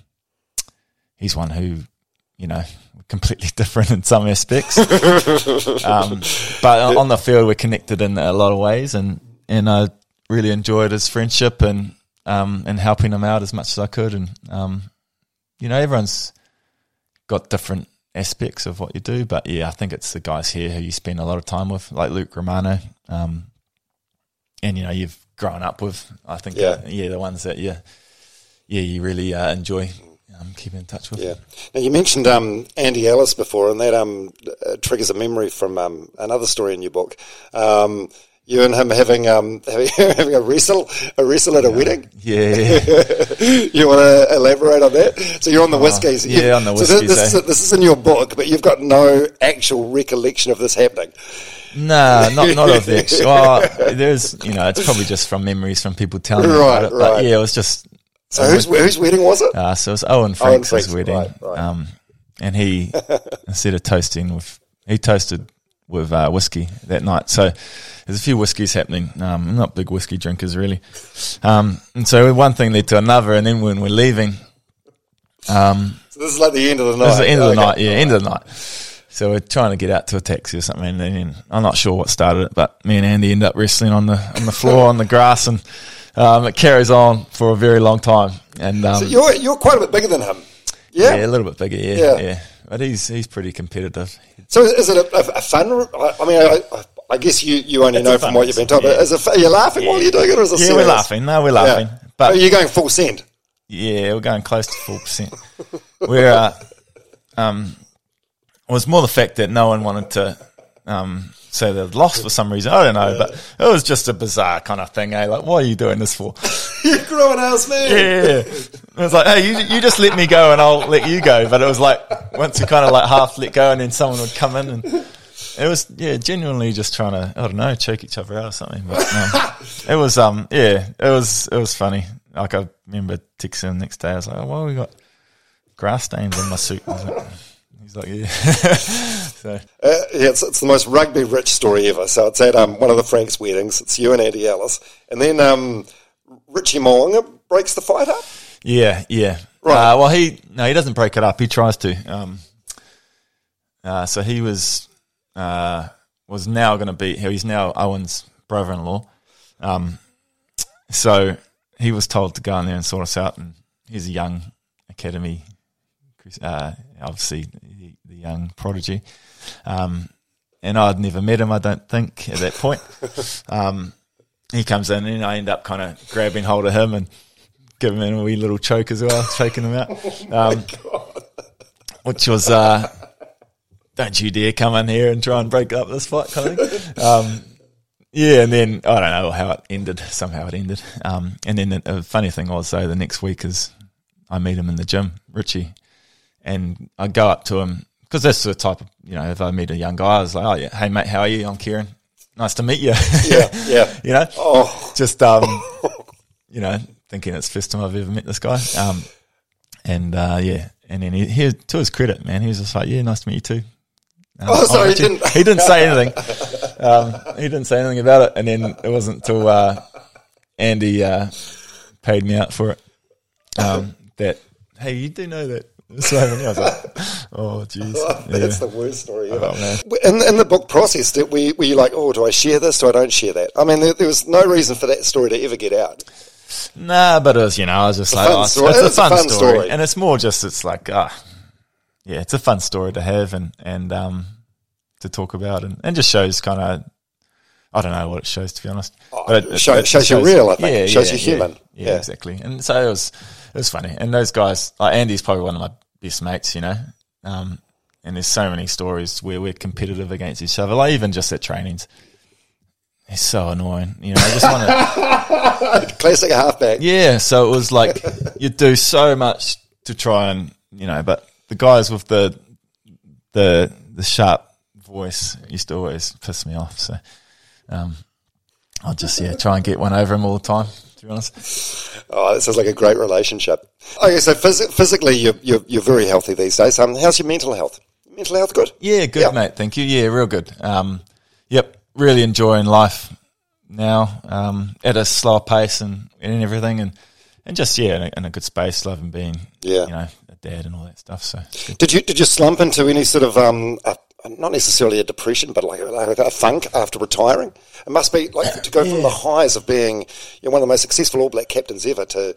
he's one who, you know, completely different in some aspects. um, but on the field, we're connected in a lot of ways, and and I really enjoyed his friendship and um, and helping him out as much as I could. And um, you know, everyone's got different aspects of what you do, but yeah, I think it's the guys here who you spend a lot of time with, like Luke Romano, um, and you know, you've grown up with. I think, Yeah. uh, yeah, the ones that yeah, yeah, you really uh, enjoy um, keeping in touch with. Yeah. Now you mentioned um, Andy Ellis before, and that um, uh, triggers a memory from um, another story in your book. You and him having um, having, a wrestle, a wrestle at a wedding. Yeah, yeah. You want to elaborate on that? So you're on the whiskies. Oh, yeah, on the So this, whiskies, this, eh? is, this is in your book, but you've got no actual recollection of this happening. No, not not of the actual. Well, there's, you know, it's probably just from memories from people telling me Right, about it. right. But yeah, it was just. So whose, whose wedding was it? Uh, so it was Owen Franks' Franks, wedding, right. Um, and he instead of toasting with, he toasted with uh, whiskey that night. So there's a few whiskeys happening. Um, I'm not big whiskey drinkers really. Um, and so one thing led to another, and then when we're leaving, um, So this is like the end of the night. it was the end of the Okay. night. Yeah, end of the night. So we're trying to get out to a taxi or something, and then I'm not sure what started it, but me and Andy end up wrestling on the on the floor on the grass, and um, it carries on for a very long time. And um, So you're you're quite a bit bigger than him. yeah. Yeah. a little bit bigger. Yeah, Yeah. yeah. But he's he's pretty competitive. So is it a, a, fun? I mean, I, I- guess you, you only It's know from what you've been told. But yeah. is it, are you laughing while you're doing it, or is it Yeah, serious? we're laughing. No, we're laughing. Yeah. But are you going full send? Yeah, we're going close to four percent. We're uh, um, it was more the fact that no one wanted to um, say they'd lost for some reason. I don't know, but it was just a bizarre kind of thing. Eh? Like, what are you doing this for? you grown ass man. Yeah, it was like, hey, you, you just let me go and I'll let you go. But it was like once you kind of like half let go, and then someone would come in and. It was yeah, genuinely just trying to I don't know choke each other out or something. But um, it was um yeah, it was it was funny. Like I remember texting him the next day. I was like, oh, well, we got grass stains on my suit. He's like, yeah. so Uh, yeah, it's, it's the most rugby rich story ever. So it's at um, one of the Franks' weddings. It's you and Andy Ellis, and then um, Richie Mo'unga breaks the fight up. yeah, yeah. Right. Uh, well, he no, he doesn't break it up. He tries to. Um, uh, so he was uh, was now going to be. He's now Owen's brother-in-law. Um, so he was told to go in there and sort us out. And he's a young academy, uh, obviously the, the young prodigy. Um, and I'd never met him, I don't think, at that point. Um, he comes in and I end up kind of grabbing hold of him and giving him a wee little choke as well, choking him out. Um, which was, uh, don't you dare come in here and try and break up this fight kind of thing. Um, yeah, and then I don't know how it ended. Somehow it ended. Um, and then the, the funny thing was, though, the next week is I meet him in the gym, Richie, and I go up to him because that's the type of you know if I meet a young guy, I was like, oh yeah, hey mate, how are you? I'm Kieran. Nice to meet you. Yeah, yeah. you know, Oh, just um, you know, thinking it's the first time I've ever met this guy. Um, and uh, yeah, and then he, he, to his credit, man, he was just like, yeah, nice to meet you too. Um, Oh, sorry, he didn't- he didn't say anything. Um, he didn't say anything about it, and then it wasn't until uh, Andy uh, paid me out for it um, that hey, you do know that. So I was like, oh jeez, that's yeah. the worst story ever. Oh. In, in the book process, did we, were you like, oh, do I share this? Do I don't share that? I mean, there, there was no reason for that story to ever get out. Nah, but it was, you know, I was just like, oh, it's, it's a It's a fun, fun story. story. And it's more just, it's like, ah, yeah, it's a fun story to have and, and, um, to talk about and, and just shows kind of, I don't know what it shows to be honest. Oh, it show- shows you're real, I think. It shows you're human. Yeah, Yeah. exactly. And so it was, it was funny. And those guys, like Andy's probably one of my best mates, you know, um, and there's so many stories where we're competitive against each other, like even just at trainings. It's so annoying, you know. I just want to, Classic halfback. yeah, so it was like you do so much to try and you know, but the guys with the the the sharp voice used to always piss me off. So um, I'll just yeah try and get one over him all the time. To be honest, Oh, that sounds like a great relationship. Okay, so phys- physically, you're, you're, you're very healthy these days. Um, how's your mental health? Mental health good? yeah, good mate. Thank you. Yeah, real good. Um, yep, really enjoying life now um, at a slower pace and, and everything, and and just yeah, in a, in a good space, loving being Yeah. you know a dad and all that stuff. So. Did you did you slump into any sort of um, a, not necessarily a depression, but like a, like a funk after retiring? It must be like to go from the highs of being you know, one of the most successful All Black captains ever to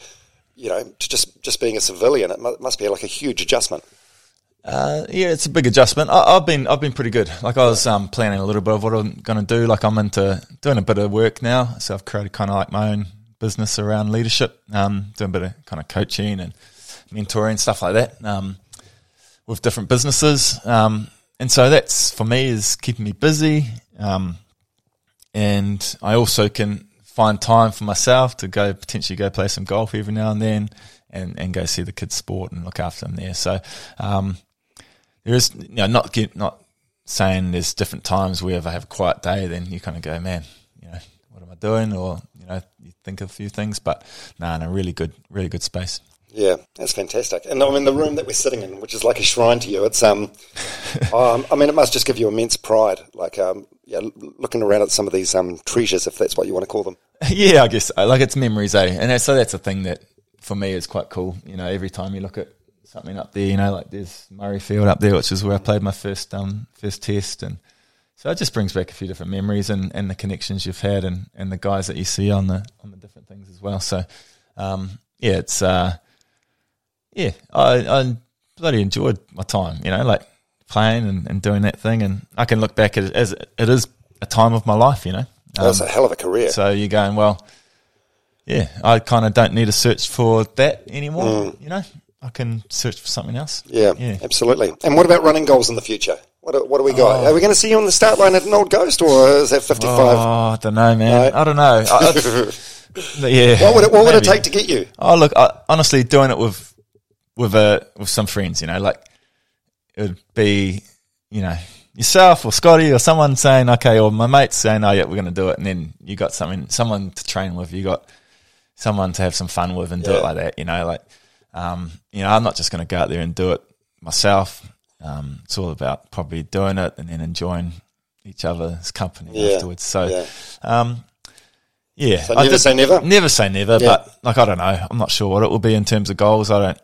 you know to just just being a civilian. It must be like a huge adjustment. Uh, yeah, it's a big adjustment. I, I've been I've been pretty good. Like I was um, planning a little bit of what I'm going to do. Like I'm into doing a bit of work now, so I've created kind of like my own business around leadership. Um, doing a bit of kind of coaching and mentoring stuff like that um, with different businesses. Um, and so that's for me is keeping me busy. Um, and I also can find time for myself to go potentially go play some golf every now and then, and, and go see the kids' sport and look after them there. So um, there is, you know, not get, not saying there's different times where if I have a quiet day, then you kind of go, man, you know, what am I doing? Or you know, you think of a few things, but no, in a really good, really good space. Yeah, that's fantastic. And I mean, the room that we're sitting in, which is like a shrine to you, it's um, um I mean, it must just give you immense pride. Like, um, yeah, looking around at some of these um treasures, if that's what you want to call them. Yeah, I guess like it's memories, eh? And so that's a thing that for me is quite cool. You know, every time you look at something up there, you know, like there's Murrayfield up there, which is where I played my first um first test, and so it just brings back a few different memories and, and the connections you've had and, and the guys that you see on the on the different things as well. So, um, yeah, it's uh, yeah, I, I bloody enjoyed my time. You know, like playing and, and doing that thing, and I can look back at it as it is a time of my life. You know, um, that's a hell of a career. So you're going well. Yeah, I kind of don't need to search for that anymore. Mm. You know, I can search for something else. Yeah, yeah, absolutely. And what about running goals in the future? What, what do we got? Oh. Are we going to see you on the start line at an old ghost, or is that 55? Oh, I don't know, man. No? I don't know. I, yeah. What would it, what would it take to get you? Oh, look, I, honestly, doing it with with a with some friends, you know, like it would be, you know, yourself or Scotty or someone saying, okay, or my mates saying, oh yeah, we're going to do it, and then you got something, someone to train with, you got someone to have some fun with, and do yeah. it like that, you know, like, um, you know, I'm not just going to go out there and do it myself. Um, it's all about probably doing it and then enjoying each other's company yeah. afterwards. So, yeah. Um, yeah, so never did, say never. Never say never, yeah. but like I don't know. I'm not sure what it will be in terms of goals. I don't.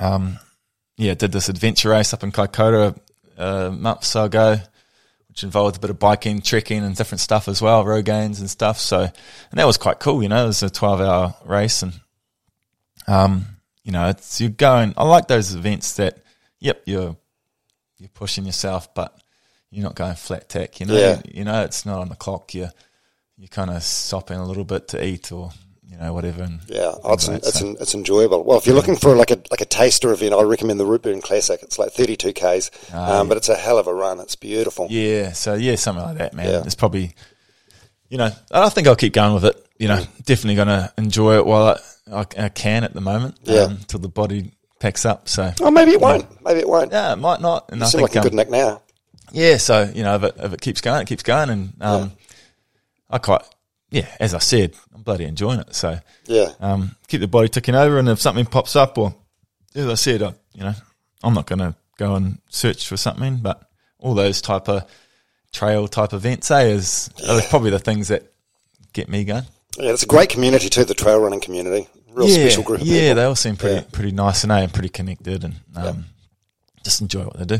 Um, yeah, did this adventure race up in Kaikoura uh, a month or so ago, which involved a bit of biking, trekking, and different stuff as well, Rogaines and stuff. So, and that was quite cool. You know, it was a 12 hour race, and um, you know, it's you're going. I like those events that, yep, you're you're pushing yourself, but you're not going flat tack. You know, yeah. you, you know, it's not on the clock. You're you kind of stop in a little bit to eat or you know whatever. And yeah, oh, it's, it's, so. it's enjoyable. Well, if you're looking for like a like a taster event, I recommend the Routeburn Classic. It's like 32 k's, uh, um, but it's a hell of a run. It's beautiful. Yeah, so yeah, something like that, man. Yeah. It's probably you know I think I'll keep going with it. You know, mm. definitely going to enjoy it while I, I, can at the moment. Yeah, um, till the body packs up. So, oh, maybe it won't. Maybe it won't. Yeah, it might not. And you I seem think, like a um, good neck now. Yeah, so you know, if it, if it keeps going, it keeps going, and um, yeah. I quite yeah, as I said, I'm bloody enjoying it. So yeah, um, keep the body ticking over, and if something pops up, or as I said, I, you know, I'm not going to go and search for something, but all those type of trail type events, eh, is yeah. are probably the things that get me going. Yeah, it's a great community too, the trail running community. Real yeah, special group. yeah, people. they all seem pretty yeah. pretty nice and, eh, and pretty connected, and um, yeah. just enjoy what they do.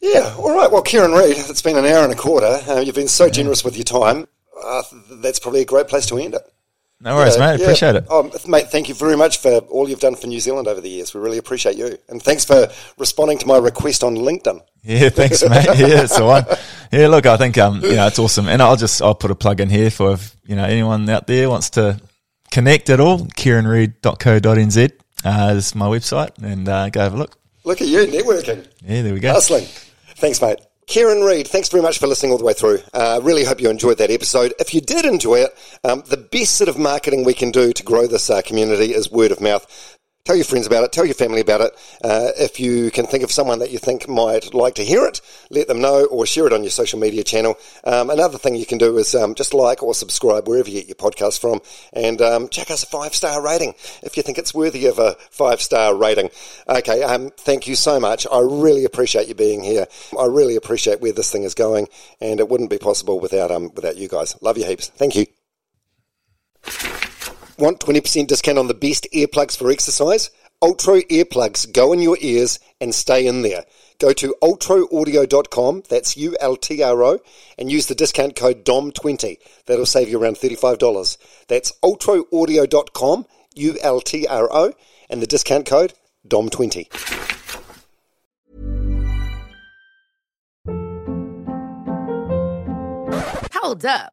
Yeah, all right. Well, Kieran Read, it's been an hour and a quarter. Uh, you've been so generous with your time uh, that's probably a great place to end it. No worries, mate. Yeah. Appreciate it. Oh, mate, thank you very much for all you've done for New Zealand over the years. We really appreciate you. And thanks for responding to my request on LinkedIn. Yeah, thanks, mate. Yeah, so I, yeah, look, I think um, you know, it's awesome. And I'll just I'll put a plug in here for if, you know, anyone out there wants to connect at all, kieranread.co.nz uh, is my website and uh, go have a look. Look at you networking. Yeah, there we go. Hustling. Thanks, mate. Kieran Read, thanks very much for listening all the way through. Uh, really hope you enjoyed that episode. If you did enjoy it, um, the best sort of marketing we can do to grow this uh, community is word of mouth. Tell your friends about it. Tell your family about it. Uh, if you can think of someone that you think might like to hear it, let them know or share it on your social media channel. Um, another thing you can do is um, just like or subscribe wherever you get your podcast from and um, check us a five star rating if you think it's worthy of a five star rating. Okay, um, thank you so much. I really appreciate you being here. I really appreciate where this thing is going, and it wouldn't be possible without um, without you guys. Love you heaps. Thank you. Want 20% discount on the best earplugs for exercise? Ultro earplugs go in your ears and stay in there. Go to ultroaudio.com, that's U L T R O, and use the discount code DOM20. That'll save you around $35. That's ultroaudio.com, U L T R O, and the discount code DOM20. Hold up.